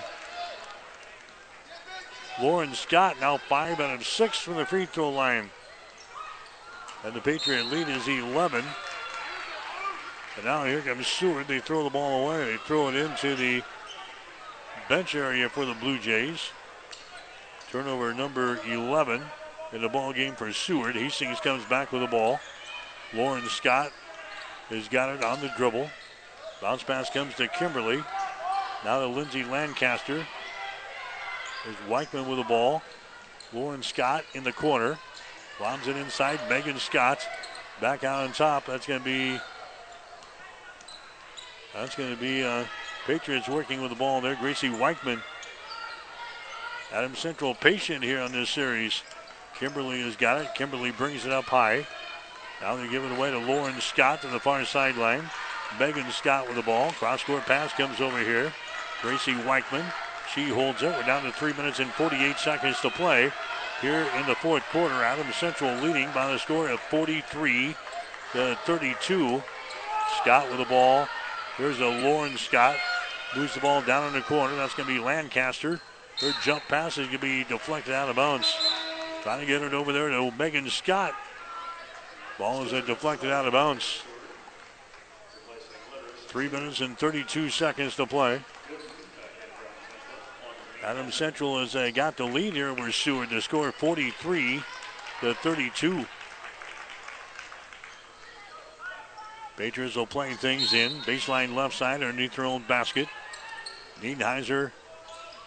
Lauren Scott now five out of six from the free throw line. And the Patriot lead is 11. And now here comes Seward. They throw the ball away. They throw it into the bench area for the Blue Jays. Turnover number 11 in the ball game for Seward. Hastings comes back with the ball. Lauren Scott has got it on the dribble. Bounce pass comes to Kimberly. Now to Lindsay Lancaster. There's Weichman with the ball. Lauren Scott in the corner. Bombs it inside. Megan Scott back out on top. That's going to be. That's going to be uh, Patriots working with the ball there. Gracie Weichman. Adam Central patient here on this series. Kimberly has got it. Kimberly brings it up high. Now they give it away to Lauren Scott to the far sideline. Megan Scott with the ball. Cross court pass comes over here. Gracie Weichman. She holds it. We're down to three minutes and 48 seconds to play here in the fourth quarter. Adams Central leading by the score of 43 to 32. Scott with the ball. Here's a Lauren Scott. Moves the ball down in the corner. That's going to be Lancaster. Her jump pass is going to be deflected out of bounds. Trying to get it over there to Megan Scott. Ball is deflected out of bounds. Three minutes and 32 seconds to play. Adam Central has uh, got the lead here over Seward to score 43 to 32. Patriots will play things in. Baseline left side underneath their own basket. Nienheiser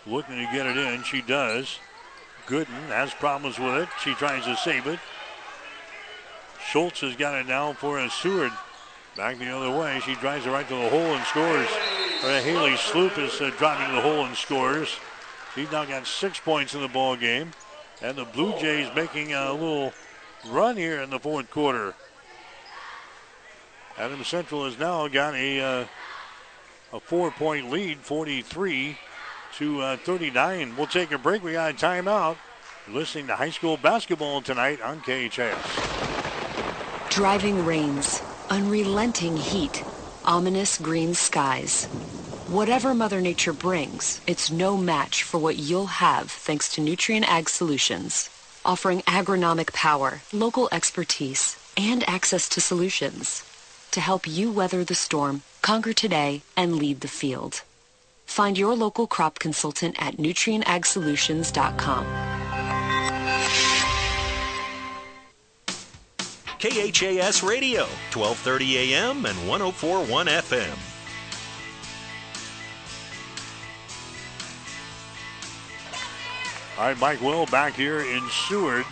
looking to get it in. She does. Gooden has problems with it. She tries to save it. Schultz has got it now for a Seward. Back the other way. She drives it right to the hole and scores. Or Haley Sloop is uh, driving the hole and scores. She's now got six points in the ball game. And the Blue Jays making a little run here in the fourth quarter. Adams Central has now got a uh, a four-point lead, 43 to uh, 39. We'll take a break. We got a timeout. You're listening to high school basketball tonight on KHAS. Driving rains, unrelenting heat, ominous green skies. Whatever Mother Nature brings, it's no match for what you'll have thanks to Nutrien Ag Solutions. offering agronomic power, local expertise, and access to solutions to help you weather the storm, conquer today, and lead the field. Find your local crop consultant at nutrienagsolutions.com. KHAS Radio, 1230 AM and 1041 FM. All right, Mike Will back here in Seward.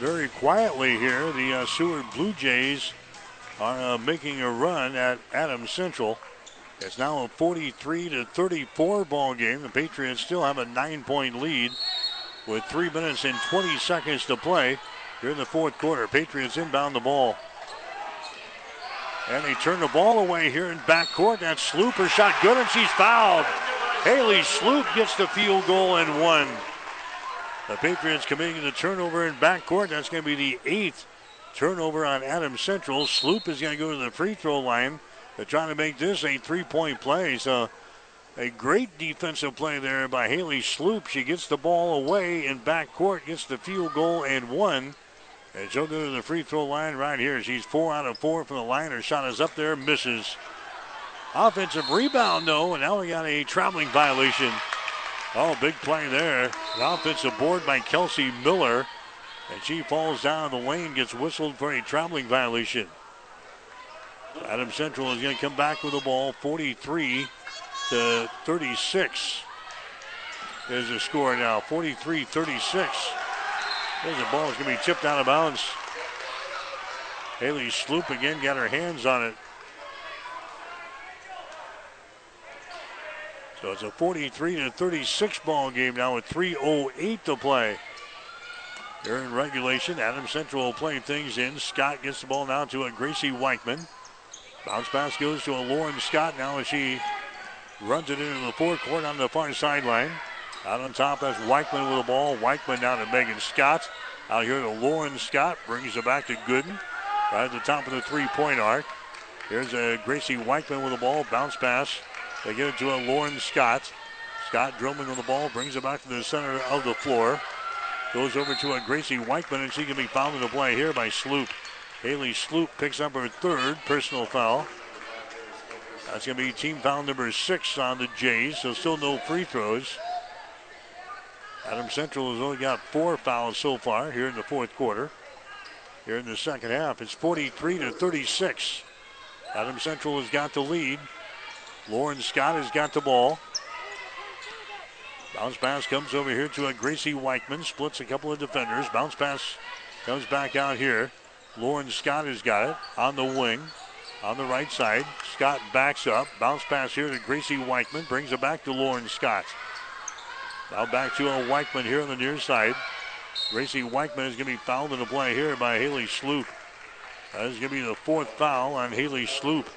Very quietly here, the uh, Seward Blue Jays are uh, making a run at Adams Central. It's now a 43 to 34 ball game. The Patriots still have a nine-point lead with three minutes and 20 seconds to play here in the fourth quarter. Patriots inbound the ball. And they turn the ball away here in backcourt. That Sloop shot good and she's fouled. Haley Sloop gets the field goal and one. The Patriots committing the turnover in backcourt. That's going to be the eighth turnover on Adams Central. Sloop is going to go to the free throw line. They're trying to make this a three point play. So a great defensive play there by Haley Sloop. She gets the ball away in backcourt, gets the field goal and one. And she'll go to the free throw line right here. She's four out of four from the line. Her shot is up there, misses. Offensive rebound, though, and now we got a traveling violation. Oh, big play there. The offensive board by Kelsey Miller. And she falls down the lane, gets whistled for a traveling violation. Adam Central is going to come back with the ball. 43 to 36 is the score now. 43 36. There's the ball is going to be tipped out of bounds. Haley Sloop again got her hands on it. So it's a 43 to 36 ball game now with 3.08 to play. Here in regulation, Adam Central playing things in. Scott gets the ball now to a Gracie Weichman. Bounce pass goes to a Lauren Scott now as she runs it into the forecourt on the far sideline. Out on top, that's Weichman with the ball. Weichman down to Megan Scott. Out here to Lauren Scott. Brings it back to Gooden. Right at the top of the three-point arc. Here's a Gracie Weichman with the ball. Bounce pass they get it to a Lauren Scott. Scott drumming on the ball, brings it back to the center of the floor. Goes over to a Gracie Weichman, and she can be fouled in the play here by Sloop. Haley Sloop picks up her third personal foul. That's going to be team foul number six on the Jays, so still no free throws. Adam Central has only got four fouls so far here in the fourth quarter. Here in the second half, it's 43 to 36. Adam Central has got the lead. Lauren Scott has got the ball. Bounce pass comes over here to a Gracie Weichman. Splits a couple of defenders. Bounce pass comes back out here. Lauren Scott has got it on the wing. On the right side. Scott backs up. Bounce pass here to Gracie Weichman. Brings it back to Lauren Scott. Now back to a Weichman here on the near side. Gracie Weichman is going to be fouled in the play here by Haley Sloop. That is going to be the fourth foul on Haley Sloop.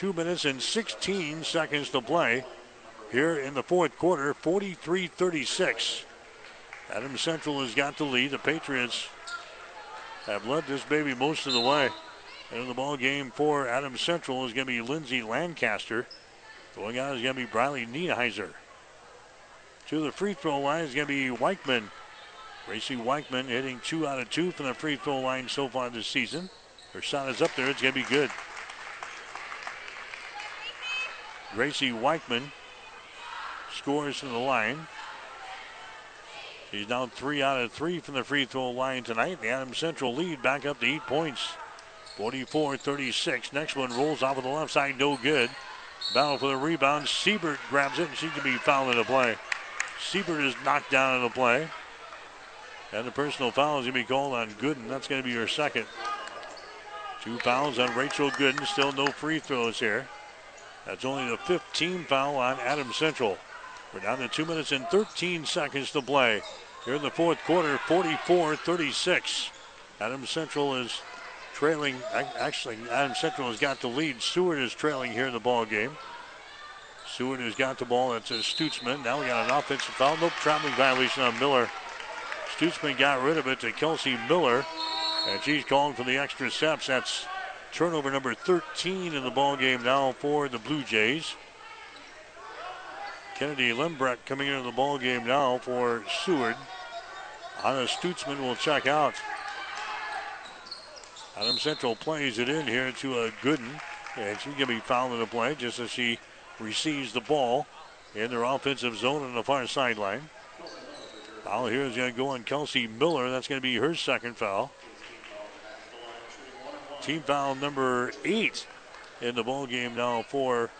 Two minutes and 16 seconds to play here in the fourth quarter, 43 36. Adam Central has got the lead. The Patriots have led this baby most of the way. And in the ball game for Adam Central is going to be Lindsay Lancaster. Going out is going to be Briley Nienheiser. To the free throw line is going to be Weichman. Gracie Weichman hitting two out of two from the free throw line so far this season. Her shot is up there. It's going to be good. Gracie Weichman scores from the line. She's now three out of three from the free throw line tonight. The Adams Central lead back up to eight points. 44 36. Next one rolls off of the left side, no good. Battle for the rebound. Siebert grabs it, and she can be fouled in the play. Siebert is knocked down in the play. And the personal foul is going to be called on Gooden. That's going to be her second. Two fouls on Rachel Gooden. Still no free throws here. That's only the 15th foul on Adam Central. We're down to 2 minutes and 13 seconds to play. Here in the fourth quarter, 44 36. Adam Central is trailing. Actually, Adam Central has got the lead. Seward is trailing here in the ball game. Seward has got the ball. That's a uh, Stutzman. Now we got an offensive foul. No traveling violation on Miller. Stutzman got rid of it to Kelsey Miller. And she's calling for the extra steps. That's Turnover number 13 in the ball game now for the Blue Jays. Kennedy Lembrecht coming into the ball game now for Seward. Anna Stutzman will check out. Adam Central plays it in here to a Gooden, and she's going to be fouled in the play just as she receives the ball in their offensive zone on the far sideline. Foul here is going to go on Kelsey Miller. That's going to be her second foul. Team foul number eight in the ball game now for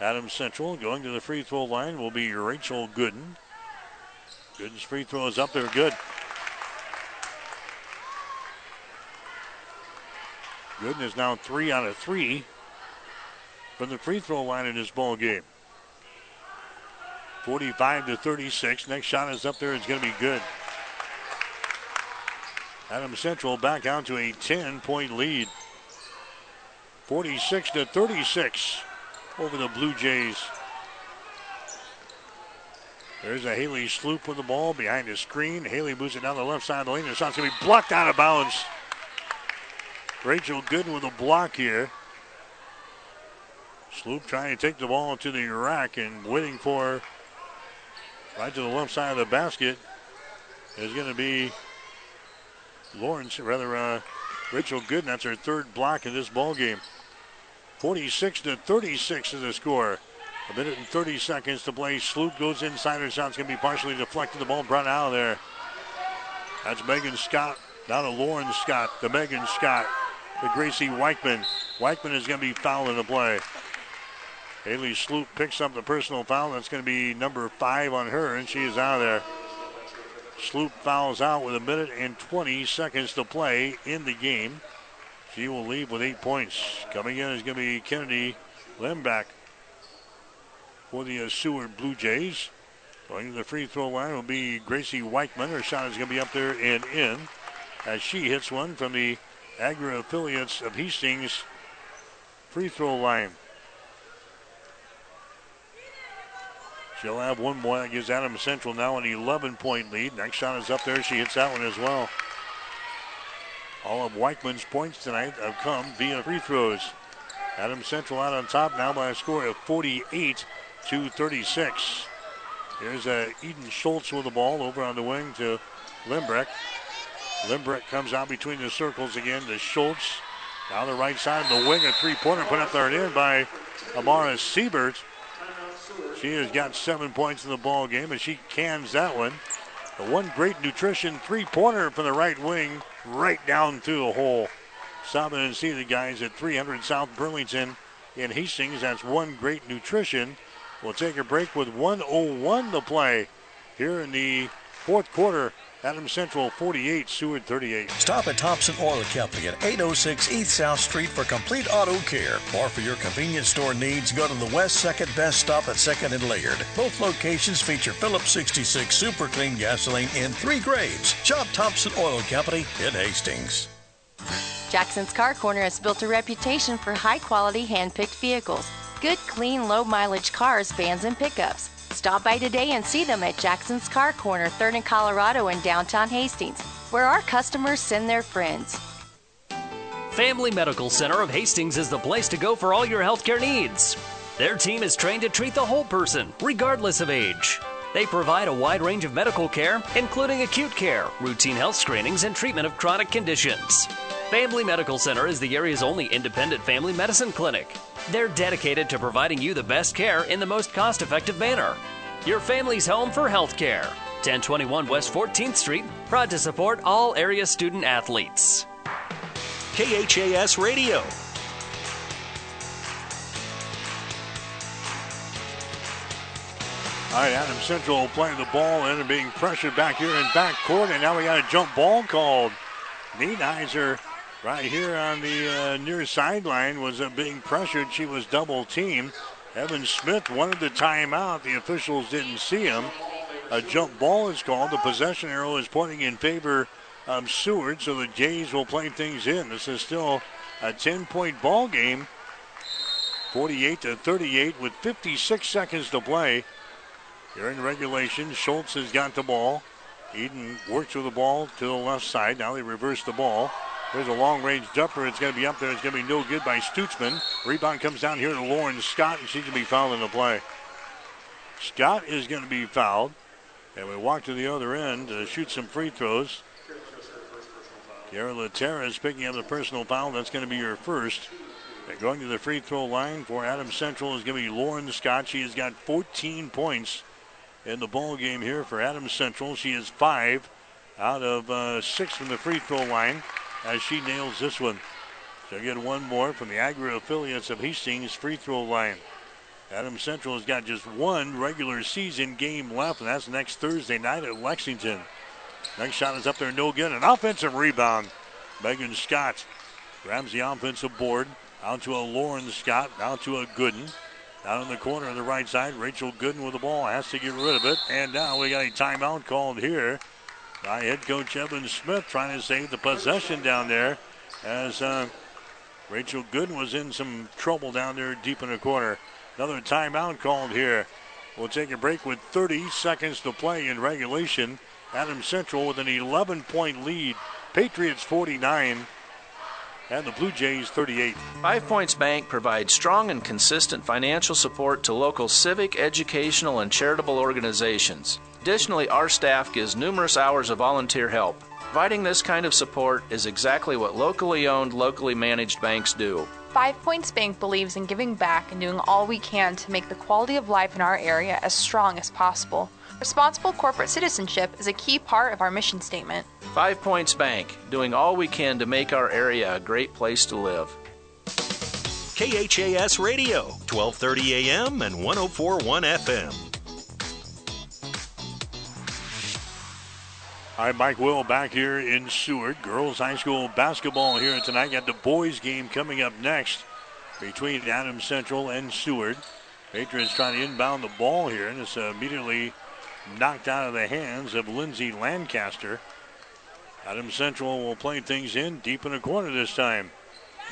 Adams Central. Going to the free throw line will be Rachel Gooden. Gooden's free throw is up there, good. Gooden is now three out of three from the free throw line in this ball game. 45 to 36. Next shot is up there. It's going to be good. Adams Central back out to a 10 point lead. 46 to 36 over the Blue Jays. There's a Haley Sloop with the ball behind the screen. Haley moves it down the left side of the lane. The shot's going to be blocked out of bounds. Rachel Gooden with a block here. Sloop trying to take the ball to the rack and waiting for right to the left side of the basket is going to be Lawrence, rather uh, Rachel Gooden. That's her third block in this ball game. 46 to 36 is the score. A minute and 30 seconds to play. Sloop goes inside. Her shot's going to be partially deflected. The ball brought out of there. That's Megan Scott. Now to Lauren Scott. The Megan Scott. The Gracie Weichman. Weichman is going to be fouled in the play. Haley Sloop picks up the personal foul. That's going to be number five on her, and she is out of there. Sloop fouls out with a minute and 20 seconds to play in the game. She will leave with eight points. Coming in is going to be Kennedy Lemback for the uh, Seward Blue Jays. Going to the free throw line will be Gracie Weichman. Her shot is going to be up there and in as she hits one from the Agri affiliates of Hastings free throw line. She'll have one more. That gives Adam Central now an 11 point lead. Next shot is up there. She hits that one as well. All of Weichman's points tonight have come via free throws. Adam Central out on top now by a score of 48 to 36. Here's uh, Eden Schultz with the ball over on the wing to Limbrick. Limbrick comes out between the circles again to Schultz. Down the right side of the wing, a three-pointer put up there and in by Amara Siebert. She has got seven points in the ball game, and she cans that one. The one great nutrition three-pointer from the right wing, right down through the hole. Stop and see the guys at 300 South Burlington in Hastings. That's one great nutrition. We'll take a break with 101 to play here in the fourth quarter. Adams Central 48, Seward 38. Stop at Thompson Oil Company at 806 East South Street for complete auto care. Or for your convenience store needs, go to the West 2nd Best Stop at 2nd and Laird. Both locations feature Phillips 66 Super Clean gasoline in three grades. Shop Thompson Oil Company in Hastings. Jackson's Car Corner has built a reputation for high quality hand picked vehicles. Good, clean, low mileage cars, vans, and pickups. Stop by today and see them at Jackson's Car Corner, 3rd and Colorado in downtown Hastings, where our customers send their friends. Family Medical Center of Hastings is the place to go for all your healthcare needs. Their team is trained to treat the whole person, regardless of age. They provide a wide range of medical care, including acute care, routine health screenings, and treatment of chronic conditions. Family Medical Center is the area's only independent family medicine clinic. They're dedicated to providing you the best care in the most cost effective manner. Your family's home for health care. 1021 West 14th Street, proud to support all area student athletes. KHAS Radio. All right, Adam Central playing the ball and being pressured back here in back court, and now we got a jump ball called. Nienheiser right here on the uh, near sideline was uh, being pressured. She was double teamed. Evan Smith wanted the timeout. The officials didn't see him. A jump ball is called. The possession arrow is pointing in favor of Seward, so the Jays will play things in. This is still a 10-point ball game. 48 to 38 with 56 seconds to play. Here in regulation, Schultz has got the ball. Eden works with the ball to the left side. Now they reverse the ball. There's a long range jumper. It's going to be up there. It's going to be no good by Stutzman. Rebound comes down here to Lauren Scott, and she's going to be fouled in the play. Scott is going to be fouled. And we walk to the other end to shoot some free throws. Kiara Laterra is picking up the personal foul. That's going to be your first. And going to the free throw line for Adams Central is going to be Lauren Scott. She has got 14 points in the ball game here for Adams Central. She is five out of uh, six from the free throw line as she nails this one. She'll get one more from the Agri affiliates of Hastings free throw line. Adam Central has got just one regular season game left, and that's next Thursday night at Lexington. Next shot is up there, no good. An offensive rebound. Megan Scott grabs the offensive board. Out to a Lauren Scott. Down to a Gooden. Down in the corner on the right side, Rachel Gooden with the ball has to get rid of it. And now we got a timeout called here by head coach Evan Smith trying to save the possession down there as uh, Rachel Gooden was in some trouble down there deep in the corner. Another timeout called here. We'll take a break with 30 seconds to play in regulation. Adams Central with an 11 point lead. Patriots 49 and the Blue Jays 38. Five Points Bank provides strong and consistent financial support to local civic, educational, and charitable organizations. Additionally, our staff gives numerous hours of volunteer help. Providing this kind of support is exactly what locally owned, locally managed banks do. Five Points Bank believes in giving back and doing all we can to make the quality of life in our area as strong as possible. Responsible corporate citizenship is a key part of our mission statement. Five Points Bank, doing all we can to make our area a great place to live. KHAS Radio, 1230 AM and 1041 FM. Hi, Mike Will back here in Seward. Girls High School basketball here tonight. Got the boys game coming up next between Adams Central and Seward. Patriots trying to inbound the ball here, and it's immediately knocked out of the hands of Lindsay Lancaster. Adams Central will play things in deep in the corner this time.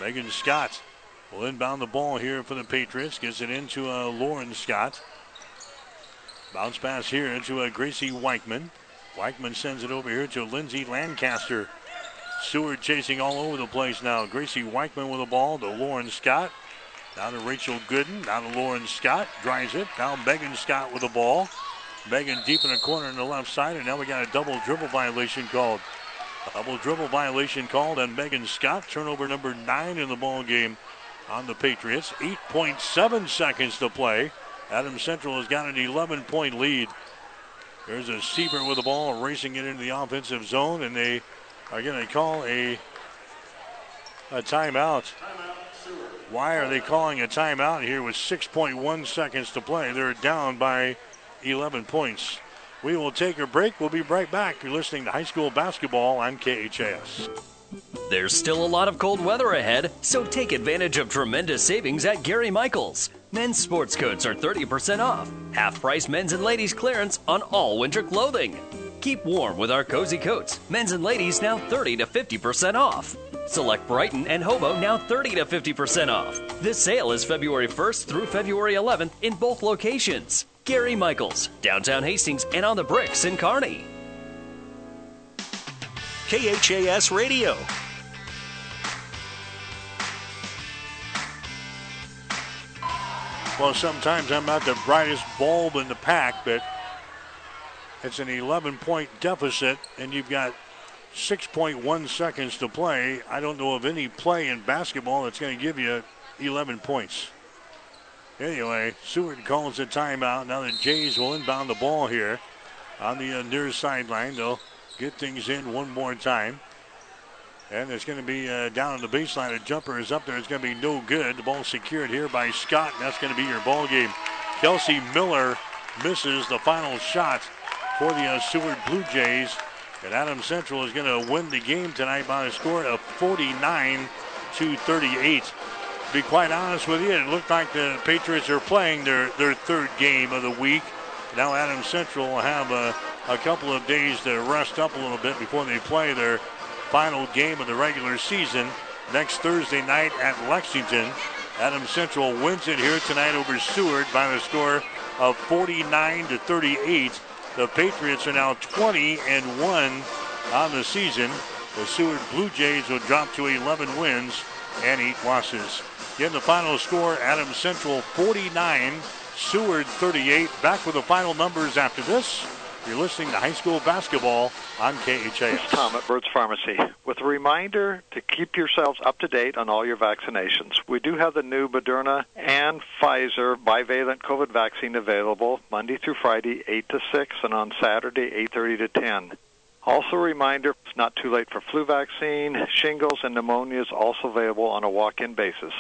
Megan Scott will inbound the ball here for the Patriots. Gets it into uh, Lauren Scott. Bounce pass here into uh, Gracie Weichman. Weichman sends it over here to Lindsay Lancaster. Seward chasing all over the place now. Gracie Weichman with the ball to Lauren Scott. Down to Rachel Gooden. Down to Lauren Scott. Drives it. Now Megan Scott with the ball. Megan deep in the corner on the left side, and now we got a double dribble violation called. Double dribble violation called on Megan Scott. Turnover number nine in the ball game on the Patriots. 8.7 seconds to play. Adams Central has got an 11 point lead. There's a Siebert with the ball racing it into the offensive zone, and they are going to call a, a timeout. Why are they calling a timeout here with 6.1 seconds to play? They're down by 11 points. We will take a break. We'll be right back. You're listening to high school basketball on KHS. There's still a lot of cold weather ahead, so take advantage of tremendous savings at Gary Michaels. Men's sports coats are 30% off. Half price men's and ladies clearance on all winter clothing. Keep warm with our cozy coats. Men's and ladies now 30 to 50% off. Select Brighton and Hobo now 30 to 50% off. This sale is February 1st through February 11th in both locations. Gary Michaels, downtown Hastings, and on the bricks in Kearney. KHAS Radio. Well, sometimes I'm not the brightest bulb in the pack, but it's an 11 point deficit, and you've got 6.1 seconds to play. I don't know of any play in basketball that's going to give you 11 points. Anyway, Seward calls a timeout. Now the Jays will inbound the ball here on the uh, near sideline. They'll get things in one more time. And it's going to be uh, down on the baseline. A jumper is up there. It's going to be no good. The ball secured here by Scott. And that's going to be your ball game. Kelsey Miller misses the final shot for the uh, Seward Blue Jays. And Adam Central is going to win the game tonight by a score of 49 to 38. To be quite honest with you, it looked like the Patriots are playing their, their third game of the week. Now Adam Central will have a, a couple of days to rest up a little bit before they play their final game of the regular season next Thursday night at Lexington. Adam Central wins it here tonight over Seward by the score of 49 to 38. The Patriots are now 20 and 1 on the season. The Seward Blue Jays will drop to 11 wins and 8 losses. In the final score, Adam Central 49, Seward 38. Back with the final numbers after this You're listening to high school basketball on KHAS. Tom at Bert's Pharmacy with a reminder to keep yourselves up to date on all your vaccinations. We do have the new Moderna and Pfizer bivalent COVID vaccine available Monday through Friday, 8 to 6, and on Saturday, 8.30 to 10. Also, a reminder it's not too late for flu vaccine, shingles, and pneumonia is also available on a walk in basis.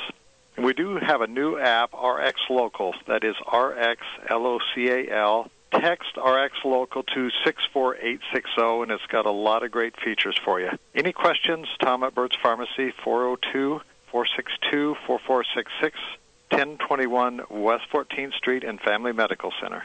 And we do have a new app, RX Local, that is RX L O C A L text RX Local to 64860, and it's got a lot of great features for you. Any questions? Tom at Bert's Pharmacy, 402 462 4466, 1021 West 14th Street and Family Medical Center.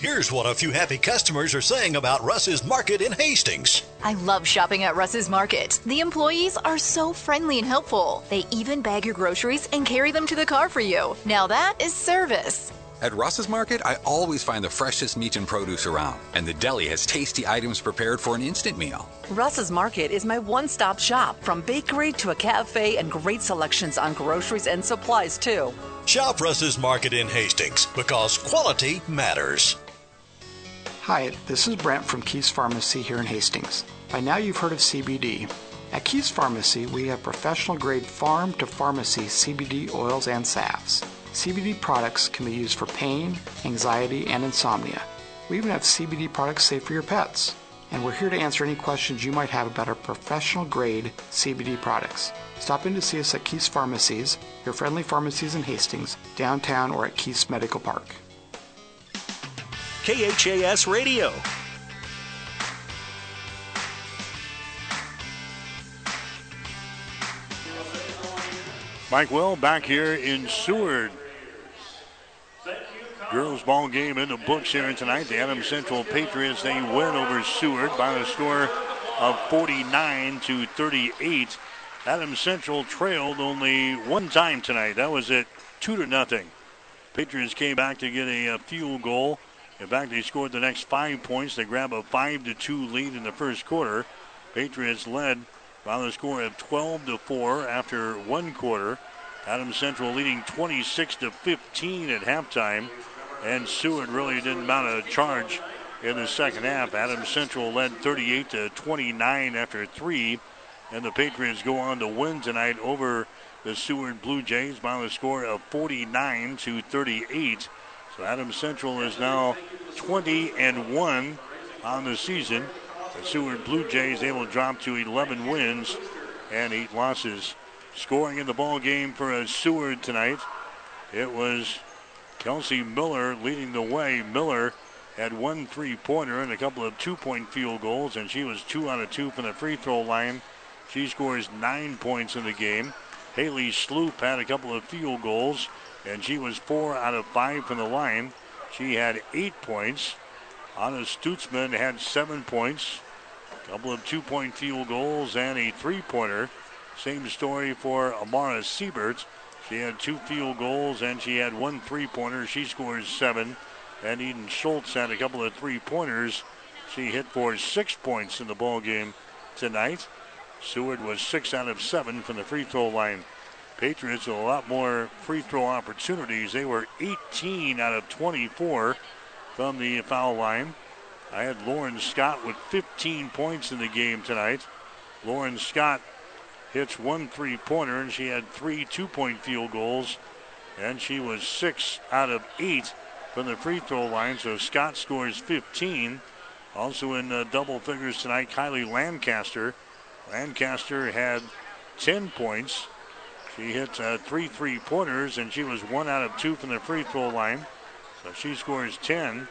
Here's what a few happy customers are saying about Russ's Market in Hastings. I love shopping at Russ's Market. The employees are so friendly and helpful. They even bag your groceries and carry them to the car for you. Now that is service. At Russ's Market, I always find the freshest meat and produce around, and the deli has tasty items prepared for an instant meal. Russ's Market is my one stop shop from bakery to a cafe and great selections on groceries and supplies, too. Shop Russ's Market in Hastings because quality matters. Hi, this is Brent from Keys Pharmacy here in Hastings. By now you've heard of CBD. At Keys Pharmacy, we have professional grade farm to pharmacy CBD oils and salves. CBD products can be used for pain, anxiety, and insomnia. We even have CBD products safe for your pets. And we're here to answer any questions you might have about our professional grade CBD products. Stop in to see us at Keys Pharmacies, your friendly pharmacies in Hastings, downtown, or at Keys Medical Park. KHAS Radio. Mike Will back here in Seward. Girls ball game in the books here tonight. The Adams Central Patriots, they win over Seward by the score of 49 to 38. Adams Central trailed only one time tonight. That was at 2 to nothing. Patriots came back to get a, a field goal. In fact, they scored the next five points. They grab a 5 to 2 lead in the first quarter. Patriots led by the score of 12 to 4 after one quarter. Adams Central leading 26 to 15 at halftime. And Seward really didn't mount a charge in the second half. Adams Central led 38 to 29 after three. And the Patriots go on to win tonight over the Seward Blue Jays by the score of 49 to 38. So Adams Central is now 20 and 1 on the season. The Seward Blue Jays able to drop to 11 wins and 8 losses. Scoring in the ball game for Seward tonight. It was Kelsey Miller leading the way. Miller had one three-pointer and a couple of two-point field goals, and she was two out of two from the free throw line. She scores nine points in the game. Haley Sloop had a couple of field goals, and she was four out of five from the line. She had eight points. Anna Stutzman had seven points, a couple of two-point field goals, and a three-pointer. Same story for Amara Siebert. She had two field goals and she had one three-pointer. She scores seven. And Eden Schultz had a couple of three-pointers. She hit for six points in the ball game tonight. Seward was six out of seven from the free throw line. Patriots with a lot more free throw opportunities. They were 18 out of 24 from the foul line. I had Lauren Scott with 15 points in the game tonight. Lauren Scott hits one three pointer, and she had three two point field goals, and she was six out of eight from the free throw line. So Scott scores 15. Also in uh, double figures tonight, Kylie Lancaster. Lancaster had 10 points. She hit uh, three three pointers, and she was one out of two from the free throw line. So she scores 10.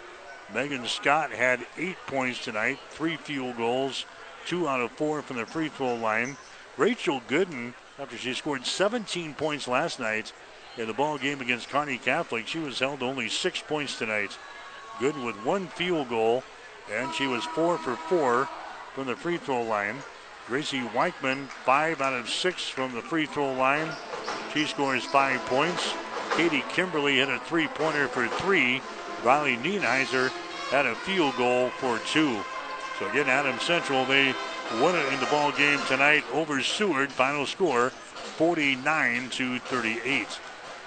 Megan Scott had eight points tonight, three field goals, two out of four from the free throw line. Rachel Gooden, after she scored 17 points last night in the ball game against Kearney Catholic, she was held only six points tonight. Good with one field goal, and she was four for four from the free throw line. Gracie Weichman, five out of six from the free throw line. She scores five points. Katie Kimberly hit a three pointer for three. Riley Nienheiser had a field goal for two. So again, Adams Central, they it in the ball game tonight over Seward. Final score 49 to 38.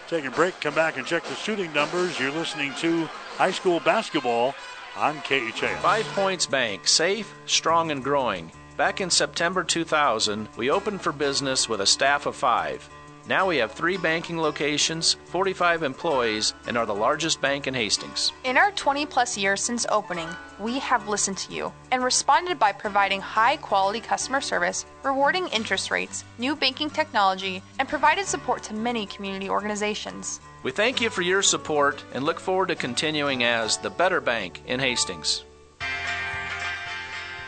Take a break, come back and check the shooting numbers. You're listening to high school basketball on KHA. Five Points Bank, safe, strong, and growing. Back in September 2000, we opened for business with a staff of five. Now we have three banking locations, 45 employees, and are the largest bank in Hastings. In our 20 plus years since opening, we have listened to you and responded by providing high quality customer service, rewarding interest rates, new banking technology, and provided support to many community organizations. We thank you for your support and look forward to continuing as the better bank in Hastings.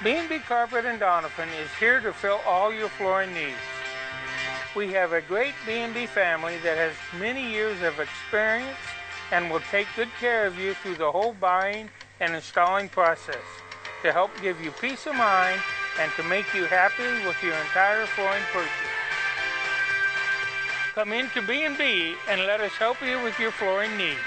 B&B Carpet and Donovan is here to fill all your flooring needs. We have a great B&B family that has many years of experience and will take good care of you through the whole buying and installing process to help give you peace of mind and to make you happy with your entire flooring purchase. Come into B&B and let us help you with your flooring needs.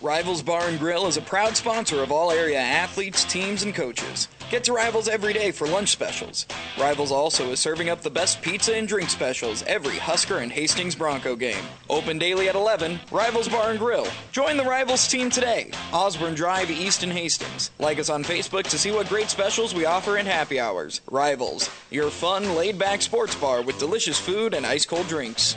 Rivals Bar and Grill is a proud sponsor of all area athletes, teams, and coaches. Get to Rivals every day for lunch specials. Rivals also is serving up the best pizza and drink specials every Husker and Hastings Bronco game. Open daily at 11, Rivals Bar and Grill. Join the Rivals team today. Osborne Drive, East and Hastings. Like us on Facebook to see what great specials we offer in happy hours. Rivals, your fun, laid back sports bar with delicious food and ice cold drinks.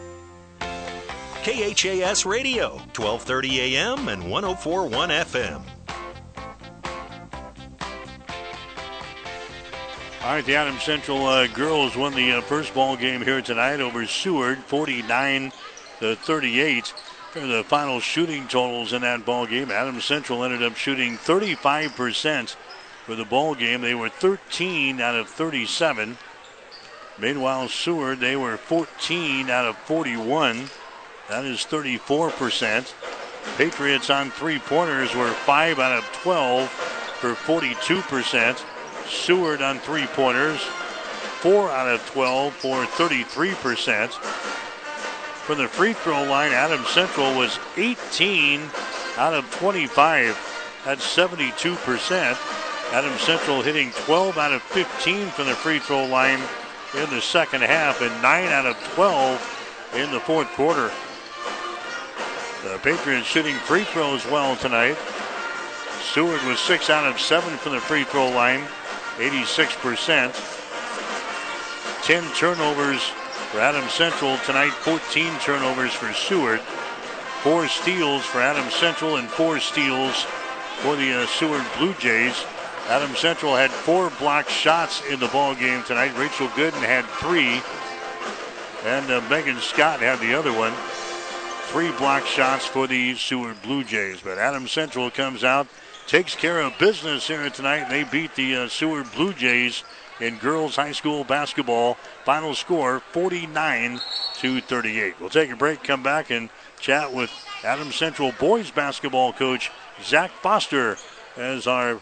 KHAS Radio, 1230 AM and 1041 FM. All right, the Adams Central uh, girls won the uh, first ball game here tonight over Seward, 49 to 38. For the final shooting totals in that ball game, Adams Central ended up shooting 35% for the ball game. They were 13 out of 37. Meanwhile, Seward, they were 14 out of 41. That is 34%. Patriots on three pointers were 5 out of 12 for 42%. Seward on three pointers, 4 out of 12 for 33%. From the free throw line, Adam Central was 18 out of 25. That's 72%. Adam Central hitting 12 out of 15 from the free throw line in the second half and 9 out of 12 in the fourth quarter. The Patriots shooting free throws well tonight. Seward was 6 out of 7 from the free throw line, 86%. 10 turnovers for Adam Central tonight, 14 turnovers for Seward. Four steals for Adam Central and four steals for the uh, Seward Blue Jays. Adams Central had four blocked shots in the ball game tonight. Rachel Gooden had three, and uh, Megan Scott had the other one. Three block shots for the Seward Blue Jays. But Adam Central comes out, takes care of business here tonight. They beat the uh, Seward Blue Jays in girls high school basketball. Final score 49 to 38. We'll take a break, come back, and chat with Adam Central boys basketball coach Zach Foster as our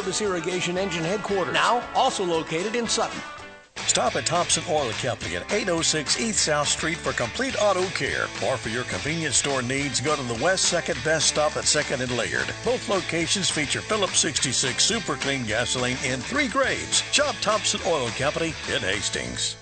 Service Irrigation Engine headquarters, now also located in Sutton. Stop at Thompson Oil Company at 806 East South Street for complete auto care. Or for your convenience store needs, go to the West Second Best Stop at 2nd and Laird. Both locations feature Phillips 66 Super Clean gasoline in three grades. Shop Thompson Oil Company in Hastings.